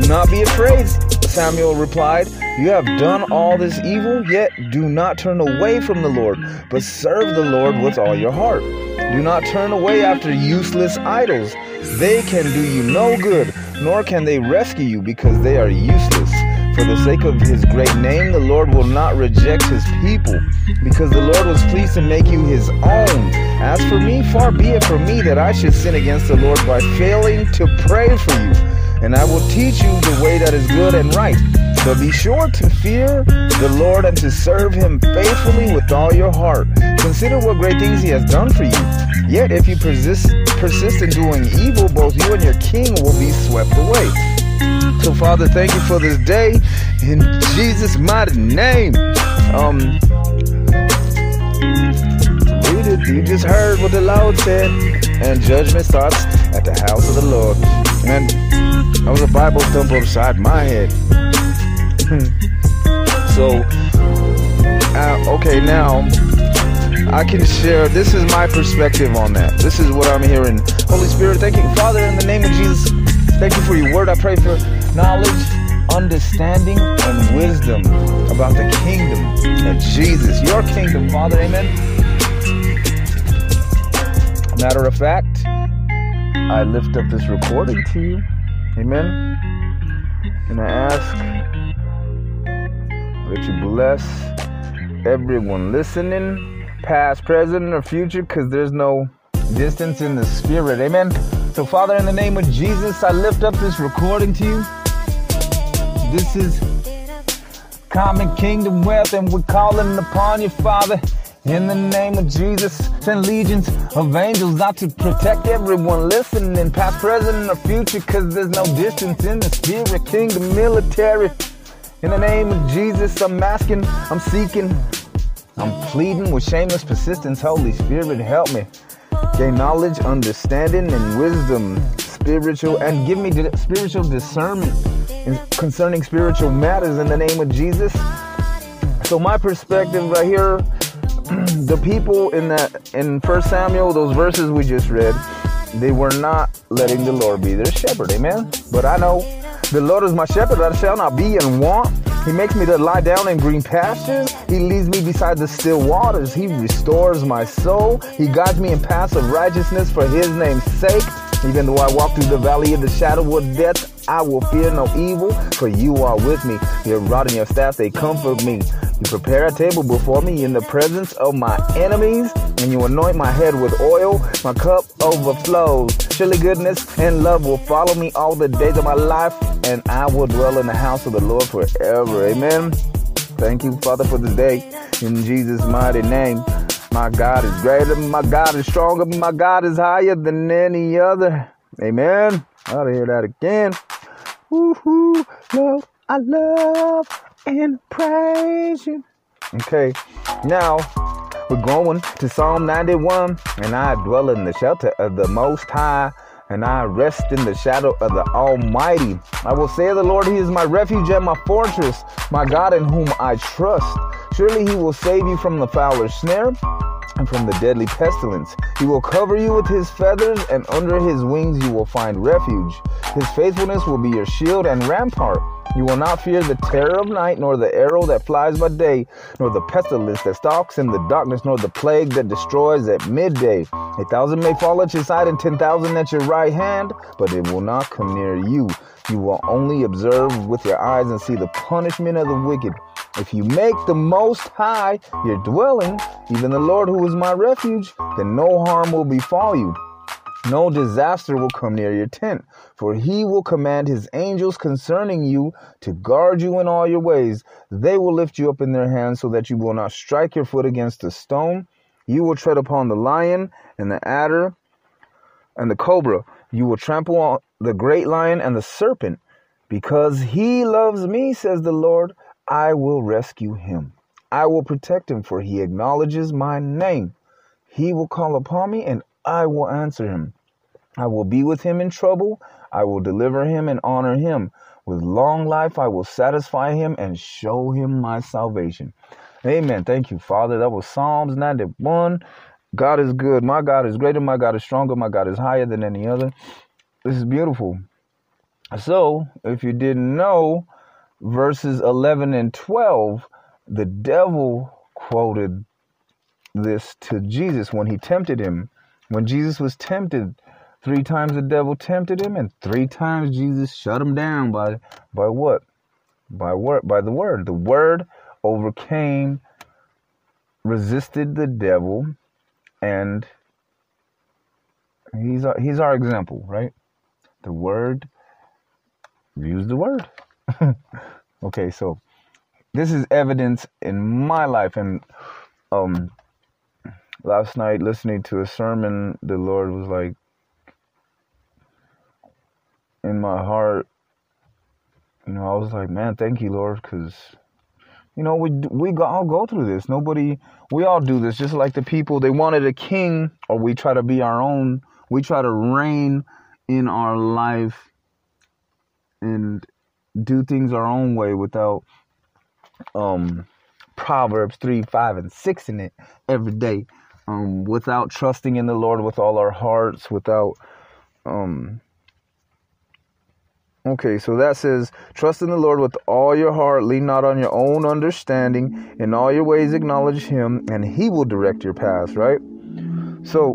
Do not be afraid, Samuel replied. You have done all this evil, yet do not turn away from the Lord, but serve the Lord with all your heart. Do not turn away after useless idols. They can do you no good, nor can they rescue you because they are useless. For the sake of his great name, the Lord will not reject his people, because the Lord was pleased to make you his own. As for me, far be it from me that I should sin against the Lord by failing to pray for you. And I will teach you the way that is good and right. But be sure to fear the Lord and to serve him faithfully with all your heart. Consider what great things he has done for you. Yet if you persist, persist in doing evil, both you and your king will be swept away. So, Father, thank you for this day in Jesus' mighty name. Um, it. You just heard what the Lord said, and judgment starts at the house of the Lord. And that was a Bible thump upside my head. so, uh, okay, now I can share. This is my perspective on that. This is what I'm hearing. Holy Spirit, thank you, Father, in the name of Jesus. Thank you for your word. I pray for knowledge, understanding, and wisdom about the kingdom of Jesus, your kingdom, Father. Amen. Matter of fact, I lift up this recording to you. Amen. And I ask that you bless everyone listening, past, present, or future, because there's no distance in the spirit. Amen. So, Father, in the name of Jesus, I lift up this recording to you. This is Common Kingdom Wealth, and we're calling upon you, Father. In the name of Jesus, send legions of angels out to protect everyone listening, past, present, or future, because there's no distance in the spirit, kingdom, military. In the name of Jesus, I'm asking, I'm seeking, I'm pleading with shameless persistence. Holy Spirit, help me gain knowledge, understanding, and wisdom, spiritual, and give me spiritual discernment concerning spiritual matters in the name of Jesus. So my perspective right here, the people in that in First Samuel, those verses we just read, they were not letting the Lord be their shepherd. Amen. But I know the Lord is my shepherd; I shall not be in want. He makes me to lie down in green pastures. He leads me beside the still waters. He restores my soul. He guides me in paths of righteousness for his name's sake. Even though I walk through the valley of the shadow of death, I will fear no evil, for you are with me. Your rod and your staff, they comfort me. You prepare a table before me in the presence of my enemies, and you anoint my head with oil. My cup overflows. Surely goodness and love will follow me all the days of my life, and I will dwell in the house of the Lord forever. Amen. Thank you, Father, for this day. In Jesus' mighty name. My God is greater, my God is stronger, my God is higher than any other. Amen. I'll hear that again. Woohoo, love, I love and praise you. Okay, now we're going to Psalm 91, and I dwell in the shelter of the Most High and I rest in the shadow of the Almighty. I will say the Lord, He is my refuge and my fortress, my God in whom I trust. Surely He will save you from the fowler's snare and from the deadly pestilence. He will cover you with his feathers, and under his wings you will find refuge. His faithfulness will be your shield and rampart. You will not fear the terror of night, nor the arrow that flies by day, nor the pestilence that stalks in the darkness, nor the plague that destroys at midday. A thousand may fall at your side and ten thousand at your right hand, but it will not come near you. You will only observe with your eyes and see the punishment of the wicked. If you make the Most High your dwelling, even the Lord who is my refuge, then no harm will befall you. No disaster will come near your tent, for he will command his angels concerning you to guard you in all your ways. They will lift you up in their hands so that you will not strike your foot against a stone. You will tread upon the lion and the adder and the cobra. You will trample on the great lion and the serpent. Because he loves me, says the Lord, I will rescue him. I will protect him, for he acknowledges my name. He will call upon me, and I will answer him. I will be with him in trouble. I will deliver him and honor him. With long life, I will satisfy him and show him my salvation. Amen. Thank you, Father. That was Psalms 91. God is good. My God is greater. My God is stronger. My God is higher than any other. This is beautiful. So, if you didn't know, verses 11 and 12, the devil quoted this to Jesus when he tempted him. When Jesus was tempted, Three times the devil tempted him, and three times Jesus shut him down by by what? By word by the word. The word overcame, resisted the devil, and he's our, he's our example, right? The word use the word. okay, so this is evidence in my life and um last night listening to a sermon the lord was like in my heart, you know, I was like, man, thank you, Lord, because, you know, we we all go through this. Nobody, we all do this. Just like the people, they wanted a king, or we try to be our own. We try to reign in our life and do things our own way without um Proverbs 3, 5, and 6 in it every day. Um, without trusting in the Lord with all our hearts, without um Okay, so that says, Trust in the Lord with all your heart, lean not on your own understanding, in all your ways acknowledge Him, and He will direct your paths, right? So,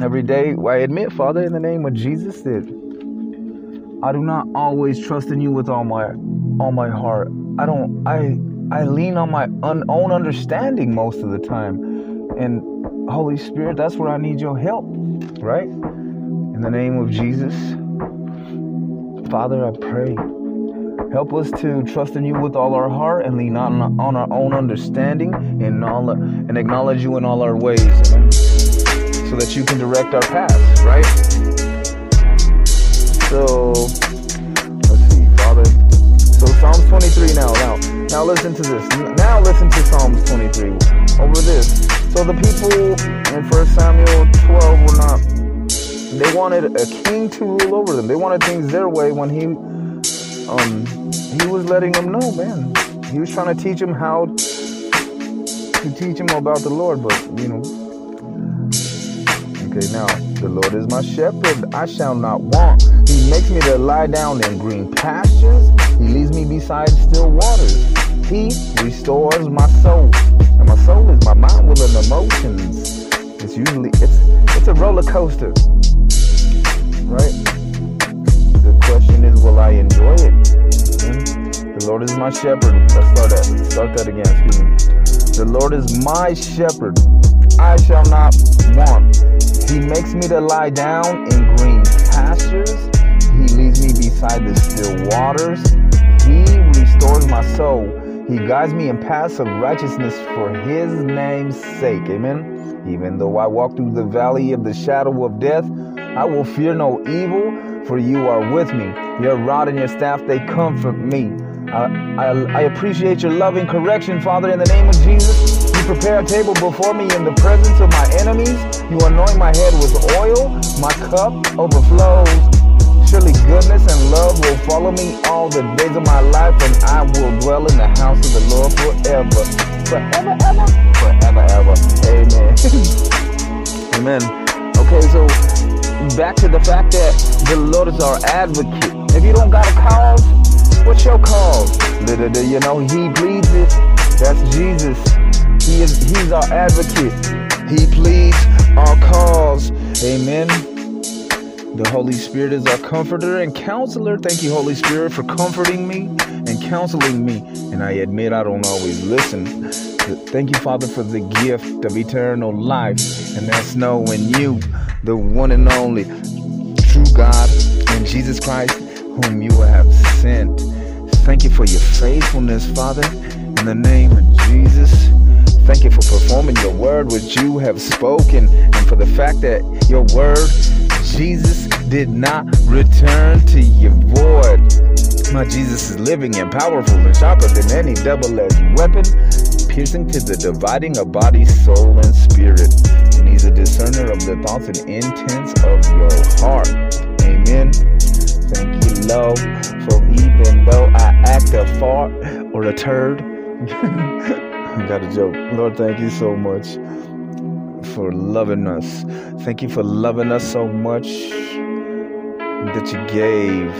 every day, I admit, Father, in the name of Jesus, that I do not always trust in you with all my all my heart. I don't I I lean on my un, own understanding most of the time. And Holy Spirit, that's where I need your help, right? In the name of Jesus, Father, I pray. Help us to trust in you with all our heart and lean not on our own understanding and, all, and acknowledge you in all our ways, so that you can direct our paths, right? So, let's see, Father. So Psalms 23 now. Now, now listen to this. Now listen to Psalms 23 over this. So the people in 1 Samuel 12 were not they wanted a king to rule over them. They wanted things their way when he um he was letting them know, man. He was trying to teach them how to teach them about the Lord, but you know. Okay, now the Lord is my shepherd, I shall not want. He makes me to lie down in green pastures. He leads me beside still waters. He restores my soul. And my soul is my mind, will, and emotions. It's usually it's it's a roller coaster. Right? The question is, will I enjoy it? Amen. The Lord is my shepherd. Let's start that. Start that again. Excuse me. The Lord is my shepherd. I shall not want. He makes me to lie down in green pastures. He leads me beside the still waters. He restores my soul. He guides me in paths of righteousness for his name's sake. Amen. Even though I walk through the valley of the shadow of death, I will fear no evil, for you are with me. Your rod and your staff, they comfort me. I, I, I appreciate your loving correction, Father, in the name of Jesus. You prepare a table before me in the presence of my enemies. You anoint my head with oil. My cup overflows. Surely goodness and love will follow me all the days of my life, and I will dwell in the house of the Lord forever. Forever, ever. Forever, ever. Amen. Amen. Okay, so back to the fact that the Lord is our advocate. If you don't got a cause, what's your cause? You know he pleads it. That's Jesus. He is he's our advocate. He pleads our cause. Amen. The Holy Spirit is our comforter and counselor. Thank you, Holy Spirit, for comforting me and counseling me. And I admit I don't always listen. Thank you, Father, for the gift of eternal life. And that's knowing you, the one and only true God, and Jesus Christ, whom you have sent. Thank you for your faithfulness, Father, in the name of Jesus. Thank you for performing your word which you have spoken, and for the fact that your word, Jesus, did not return to you void. My Jesus is living and powerful and sharper than any double edged weapon, piercing to the dividing of body, soul, and spirit. He's a discerner of the thoughts and intents of your heart. Amen. Thank you, Lord, for even though I act a fart or a turd. I got a joke. Lord, thank you so much for loving us. Thank you for loving us so much that you gave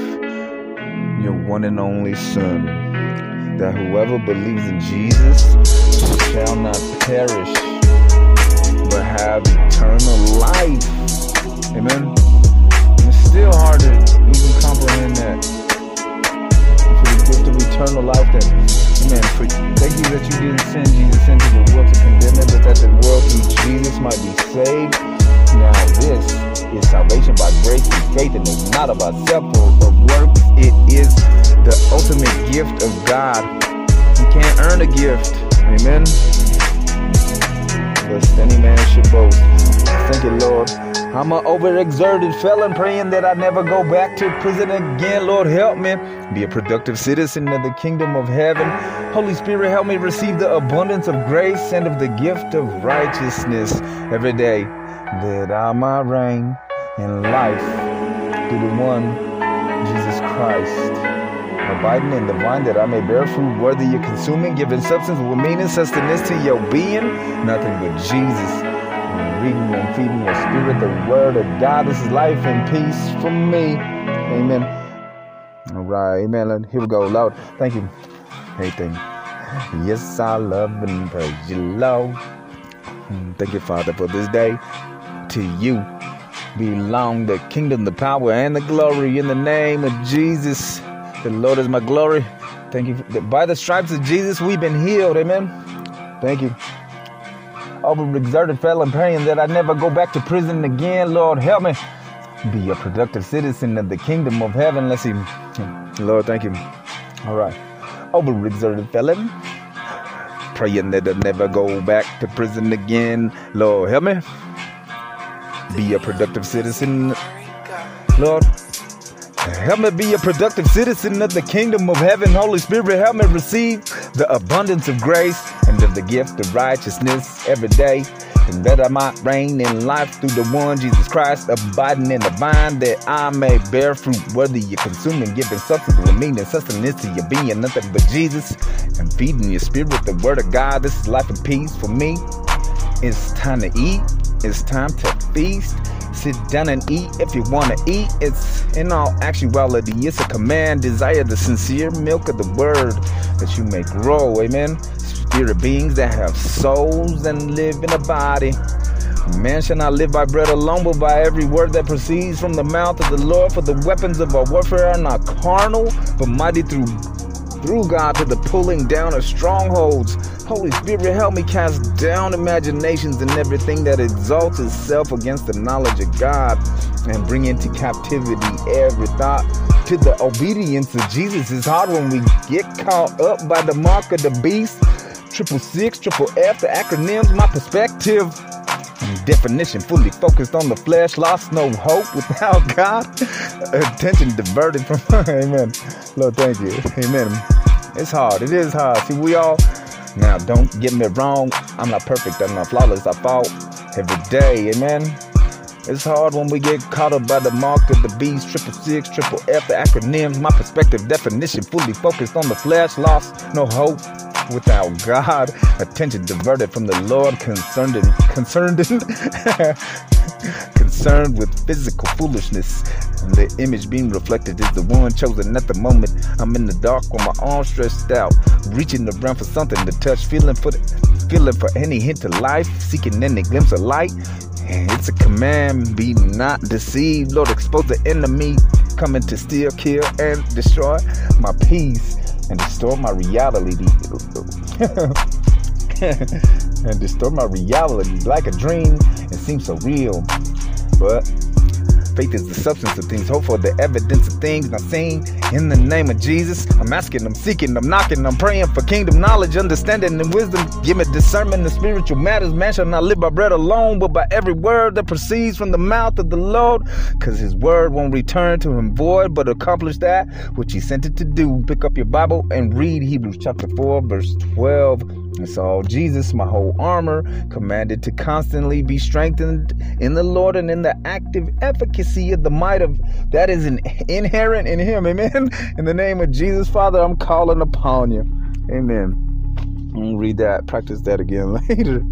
your one and only Son, that whoever believes in Jesus shall not perish, but have eternal life. Amen. And it's still hard to even comprehend that. For the gift of eternal life, that, amen. For, thank you that you didn't send Jesus into the world to condemn it, but that the world through Jesus might be saved. Now this is salvation by grace and faith, and it's not about self or of works. It is the ultimate gift of God. You can't earn a gift. Amen. Any man should boast. Thank you, Lord. I'm an overexerted felon praying that I never go back to prison again. Lord, help me be a productive citizen of the kingdom of heaven. Holy Spirit, help me receive the abundance of grace and of the gift of righteousness every day that I might reign in life through the one, Jesus Christ. Abiding in the vine that I may bear fruit worthy of consuming, giving substance with meaning, sustenance to your being, nothing but Jesus reading and feeding your spirit the word of God. This is life and peace for me. Amen. All right. Amen. Here we go. Lord, thank you. Hey, thank you. Yes, I love and praise you, Lord. Hmm, thank you, Father, for this day. To you belong the kingdom, the power, and the glory in the name of Jesus. The Lord is my glory. Thank you. By the stripes of Jesus, we've been healed. Amen. Thank you overexerted felon praying that I never go back to prison again. Lord, help me be a productive citizen of the kingdom of heaven. Let's see. Lord, thank you. All right. Overexerted felon praying that I never go back to prison again. Lord, help me be a productive citizen. Lord, Help me be a productive citizen of the kingdom of heaven. Holy Spirit, help me receive the abundance of grace and of the gift of righteousness every day. And that I might reign in life through the one Jesus Christ, abiding in the vine, that I may bear fruit whether you're consuming, giving substance with meaning, sustenance to your being, nothing but Jesus, and feeding your spirit the word of God. This is life and peace for me. It's time to eat. It's time to feast. Sit down and eat if you want to eat. It's in all actuality, it's a command. Desire the sincere milk of the word that you may grow. Amen. Spirit beings that have souls and live in a body. Man shall not live by bread alone, but by every word that proceeds from the mouth of the Lord. For the weapons of our warfare are not carnal, but mighty through through God to the pulling down of strongholds. Holy Spirit, help me cast down imaginations and everything that exalts itself against the knowledge of God and bring into captivity every thought to the obedience of Jesus. It's hard when we get caught up by the mark of the beast. Triple six, triple F, the acronyms, my perspective definition fully focused on the flesh, lost no hope without God, attention diverted from Amen. Lord, thank you. Amen. It's hard. It is hard. See, we all now don't get me wrong. I'm not perfect. I'm not flawless. I fall every day. Amen. It's hard when we get caught up by the mark of the beast, triple six, triple F, the acronyms, my perspective definition, fully focused on the flesh, lost, no hope, without God, attention diverted from the Lord, concerned in, concerned in, concerned with physical foolishness. The image being reflected is the one chosen at the moment. I'm in the dark with my arms stretched out, reaching around for something to touch, feeling for the, feeling for any hint of life, seeking any glimpse of light. And it's a command, be not deceived. Lord, expose the enemy coming to steal, kill, and destroy my peace and distort my reality. And distort my reality like a dream. And seem so real but Faith is the substance of things hoped for, the evidence of things not seen. In the name of Jesus, I'm asking, I'm seeking, I'm knocking, I'm praying for kingdom knowledge, understanding, and wisdom. Give me discernment in spiritual matters. Man shall not live by bread alone, but by every word that proceeds from the mouth of the Lord. Because his word won't return to him void, but accomplish that which he sent it to do. Pick up your Bible and read Hebrews chapter 4, verse 12. It's all Jesus, my whole armor, commanded to constantly be strengthened in the Lord and in the active efficacy of the might of that is an inherent in Him. Amen. In the name of Jesus, Father, I'm calling upon you. Amen. I'll read that, practice that again later.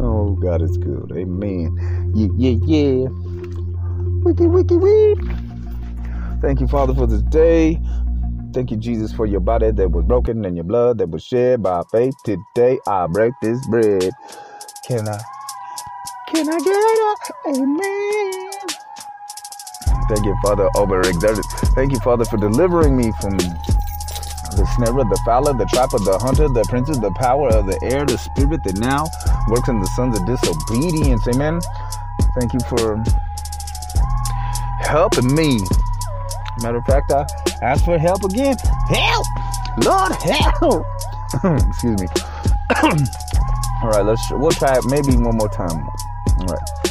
Oh, God is good. Amen. Yeah, yeah, yeah. Wiki, wiki, wee. Thank you, Father, for this day. Thank you, Jesus, for your body that was broken and your blood that was shed by faith. Today I break this bread. Can I? Can I get it? Amen. Thank you, Father, overexerted. Thank you, Father, for delivering me from the snare of the fowler, the trap of the hunter, the prince of the power of the air, the spirit that now works in the sons of disobedience. Amen. Thank you for helping me. Matter of fact, I ask for help again. Help! Lord, help! Excuse me. All right, let's. We'll try it maybe one more time. All right.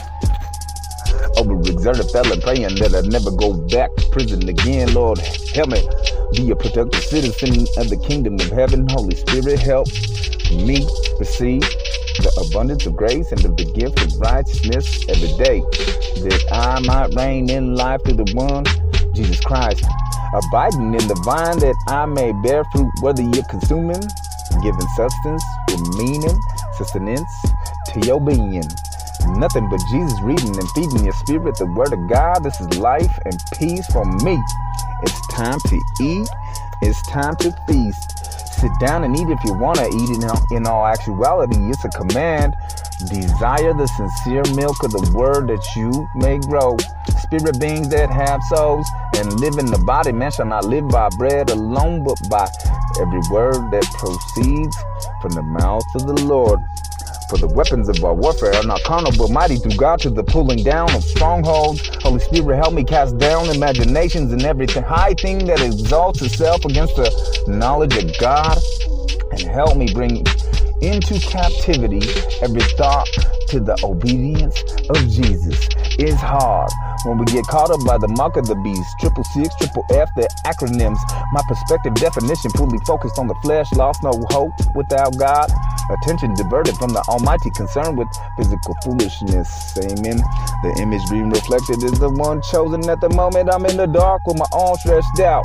Oh, Overexerted fella praying that I never go back to prison again. Lord, help me be a productive citizen of the kingdom of heaven. Holy Spirit, help me receive the abundance of grace and of the gift of righteousness every day, that I might reign in life to the one, Jesus Christ abiding in the vine that I may bear fruit, whether you're consuming, giving substance meaning, sustenance to your being. Nothing but Jesus reading and feeding your spirit the word of God. This is life and peace for me. It's time to eat. It's time to feast. Sit down and eat if you want to eat. In all actuality, it's a command. Desire the sincere milk of the word that you may grow spirit beings that have souls and live in the body. Man shall not live by bread alone, but by every word that proceeds from the mouth of the Lord. For the weapons of our warfare are not carnal, but mighty through God to the pulling down of strongholds. Holy Spirit, help me cast down imaginations and everything high thing that exalts itself against the knowledge of God, and help me bring into captivity every thought to the obedience of Jesus. It's hard when we get caught up by the mark of the beast, triple six, triple F, the acronyms. My perspective definition fully focused on the flesh, lost no hope without God. Attention diverted from the Almighty, concerned with physical foolishness. Amen. The image being reflected is the one chosen at the moment. I'm in the dark with my arms stretched out,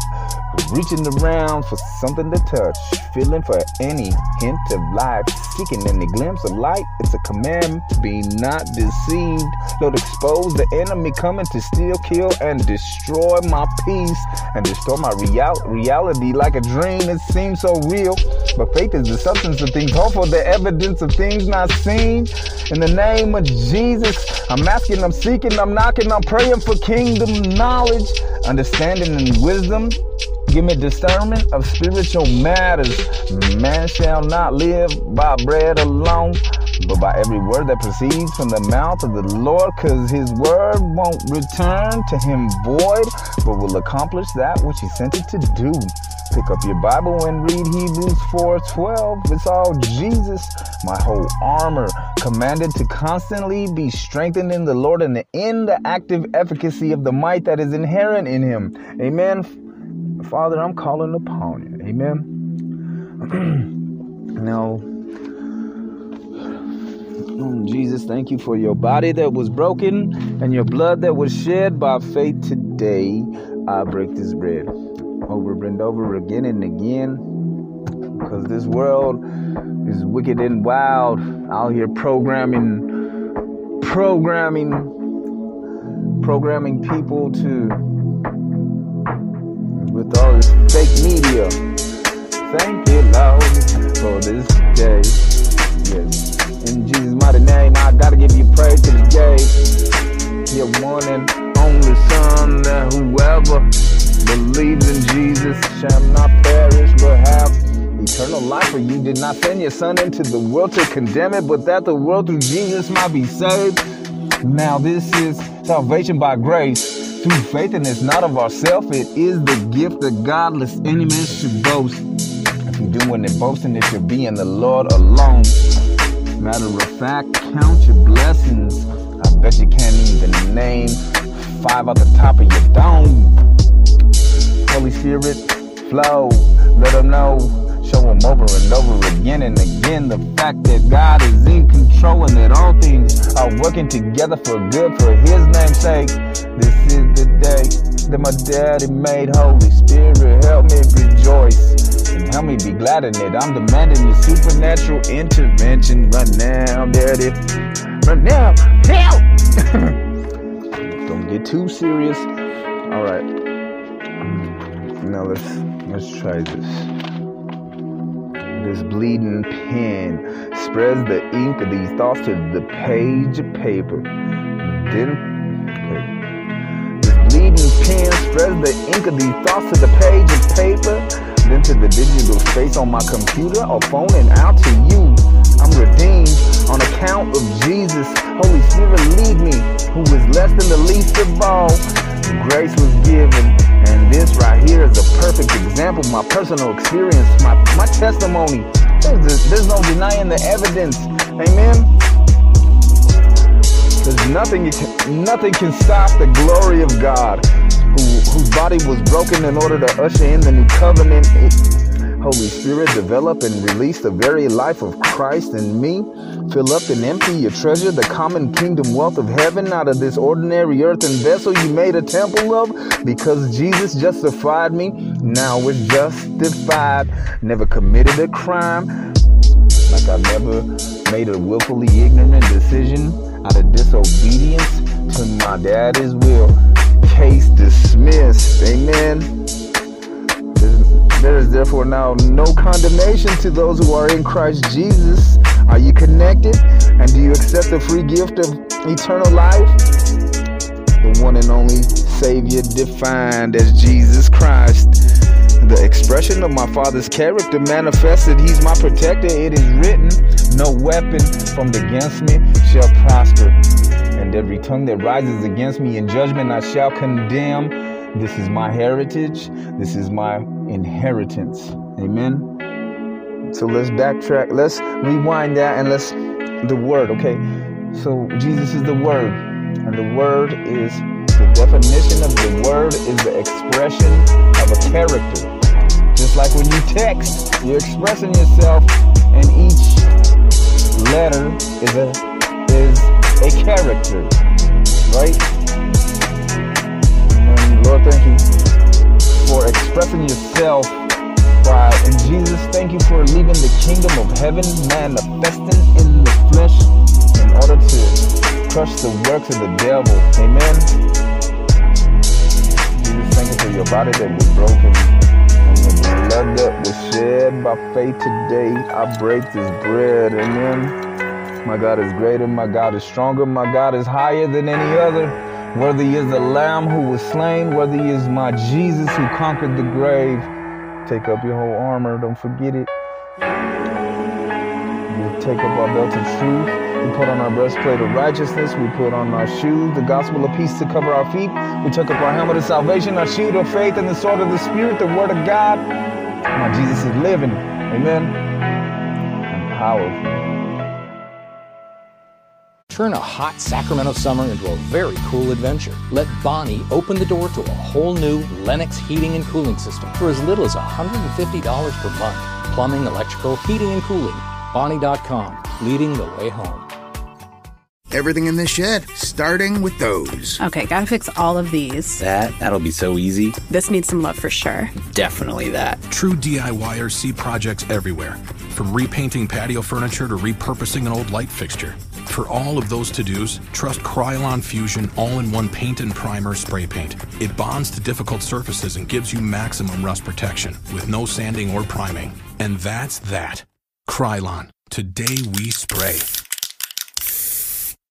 reaching around for something to touch, feeling for any hint of life, seeking any glimpse of light. It's a command. Be not deceived. Lord, expose the enemy coming to steal, kill, and destroy my peace and destroy my real- reality like a dream. It seems so real, but faith is the substance of things hoped for, the evidence of things not seen. In the name of Jesus, I'm asking, I'm seeking, I'm knocking, I'm praying for kingdom knowledge, understanding, and wisdom. Give me discernment of spiritual matters. Man shall not live by bread alone, but by every word that proceeds from the mouth of the Lord, because his word won't return to him void, but will accomplish that which he sent it to do. Pick up your Bible and read Hebrews 4:12. It's all Jesus, my whole armor, commanded to constantly be strengthened in the Lord and in the active efficacy of the might that is inherent in him. Amen. Father, I'm calling upon you. Amen. now, Mm, Jesus, thank you for your body that was broken and your blood that was shed by faith today. I break this bread over and over again and again because this world is wicked and wild out here programming, programming, programming people to with all this fake media. Thank you, Lord, for this day. Yes. In Jesus' mighty name, I gotta give you praise to the day. Your one and only Son, that whoever believes in Jesus shall not perish but have eternal life. For you did not send your Son into the world to condemn it, but that the world through Jesus might be saved. Now, this is salvation by grace through faith, and it's not of ourselves. It is the gift of God, lest any man should boast. If you're doing it boasting, it should be in the Lord alone. Matter of fact, count your blessings. I bet you can't even name five at the top of your dome. Holy Spirit, flow, let them know. Show them over and over again and again the fact that God is in control and that all things are working together for good for His name's sake. This is the day that my daddy made. Holy Spirit, help me rejoice and help me be glad in it. I'm demanding your supernatural intervention right now, Daddy. Right now, help! Don't get too serious. All right. Now let's let's try this. This bleeding pen spreads the ink of these thoughts to the page of paper. Then. This bleeding pen spreads the ink of these thoughts to the page of paper into the digital space on my computer or phone and out to you. I'm redeemed on account of Jesus. Holy Spirit, lead me, who is less than the least of all. Grace was given, and this right here is a perfect example. My personal experience, my, my testimony. There's, there's no denying the evidence. Amen. There's nothing, nothing can stop the glory of God who, whose body was broken in order to usher in the new covenant. Holy Spirit, develop and release the very life of Christ in me. Fill up and empty your treasure, the common kingdom wealth of heaven, out of this ordinary earthen vessel you made a temple of. Because Jesus justified me, now we're justified. Never committed a crime, like I never made a willfully ignorant decision out of disobedience to my daddy's will case dismissed. Amen. There is therefore now no condemnation to those who are in Christ Jesus. Are you connected? And do you accept the free gift of eternal life? The one and only Savior defined as Jesus Christ. The expression of my Father's character manifested. He's my protector. It is written, No weapon formed against me shall prosper every tongue that rises against me in judgment I shall condemn. This is my heritage, this is my inheritance. Amen. So let's backtrack, let's rewind that, and let's the word, okay? So Jesus is the word, and the word is the definition of the word is the expression of a character. Just like when you text, you're expressing yourself, and each letter is a is a character, right? And Lord, thank you for expressing yourself by, and Jesus, thank you for leaving the kingdom of heaven manifesting in the flesh in order to crush the works of the devil. Amen. Jesus, thank you for your body that was broken and the blood that was shed by faith today. I break this bread. Amen. My God is greater. My God is stronger. My God is higher than any other. Worthy is the Lamb who was slain. Worthy is my Jesus who conquered the grave. Take up your whole armor. Don't forget it. We take up our belt of truth. We put on our breastplate of righteousness. We put on our shoes, the gospel of peace to cover our feet. We took up our helmet of salvation, our shield of faith, and the sword of the Spirit, the word of God. My Jesus is living. Amen. And powerful. Turn a hot Sacramento summer into a very cool adventure. Let Bonney open the door to a whole new Lennox heating and cooling system for as little as $150 per month. Plumbing, electrical, heating, and cooling. Bonney.com, leading the way home. Everything in this shed, starting with those. Okay, gotta fix all of these. That, that'll be so easy. This needs some love for sure. Definitely that. True DIYers see projects everywhere, from repainting patio furniture to repurposing an old light fixture. For all of those to dos, trust Krylon Fusion all in one paint and primer spray paint. It bonds to difficult surfaces and gives you maximum rust protection with no sanding or priming. And that's that. Krylon. Today we spray.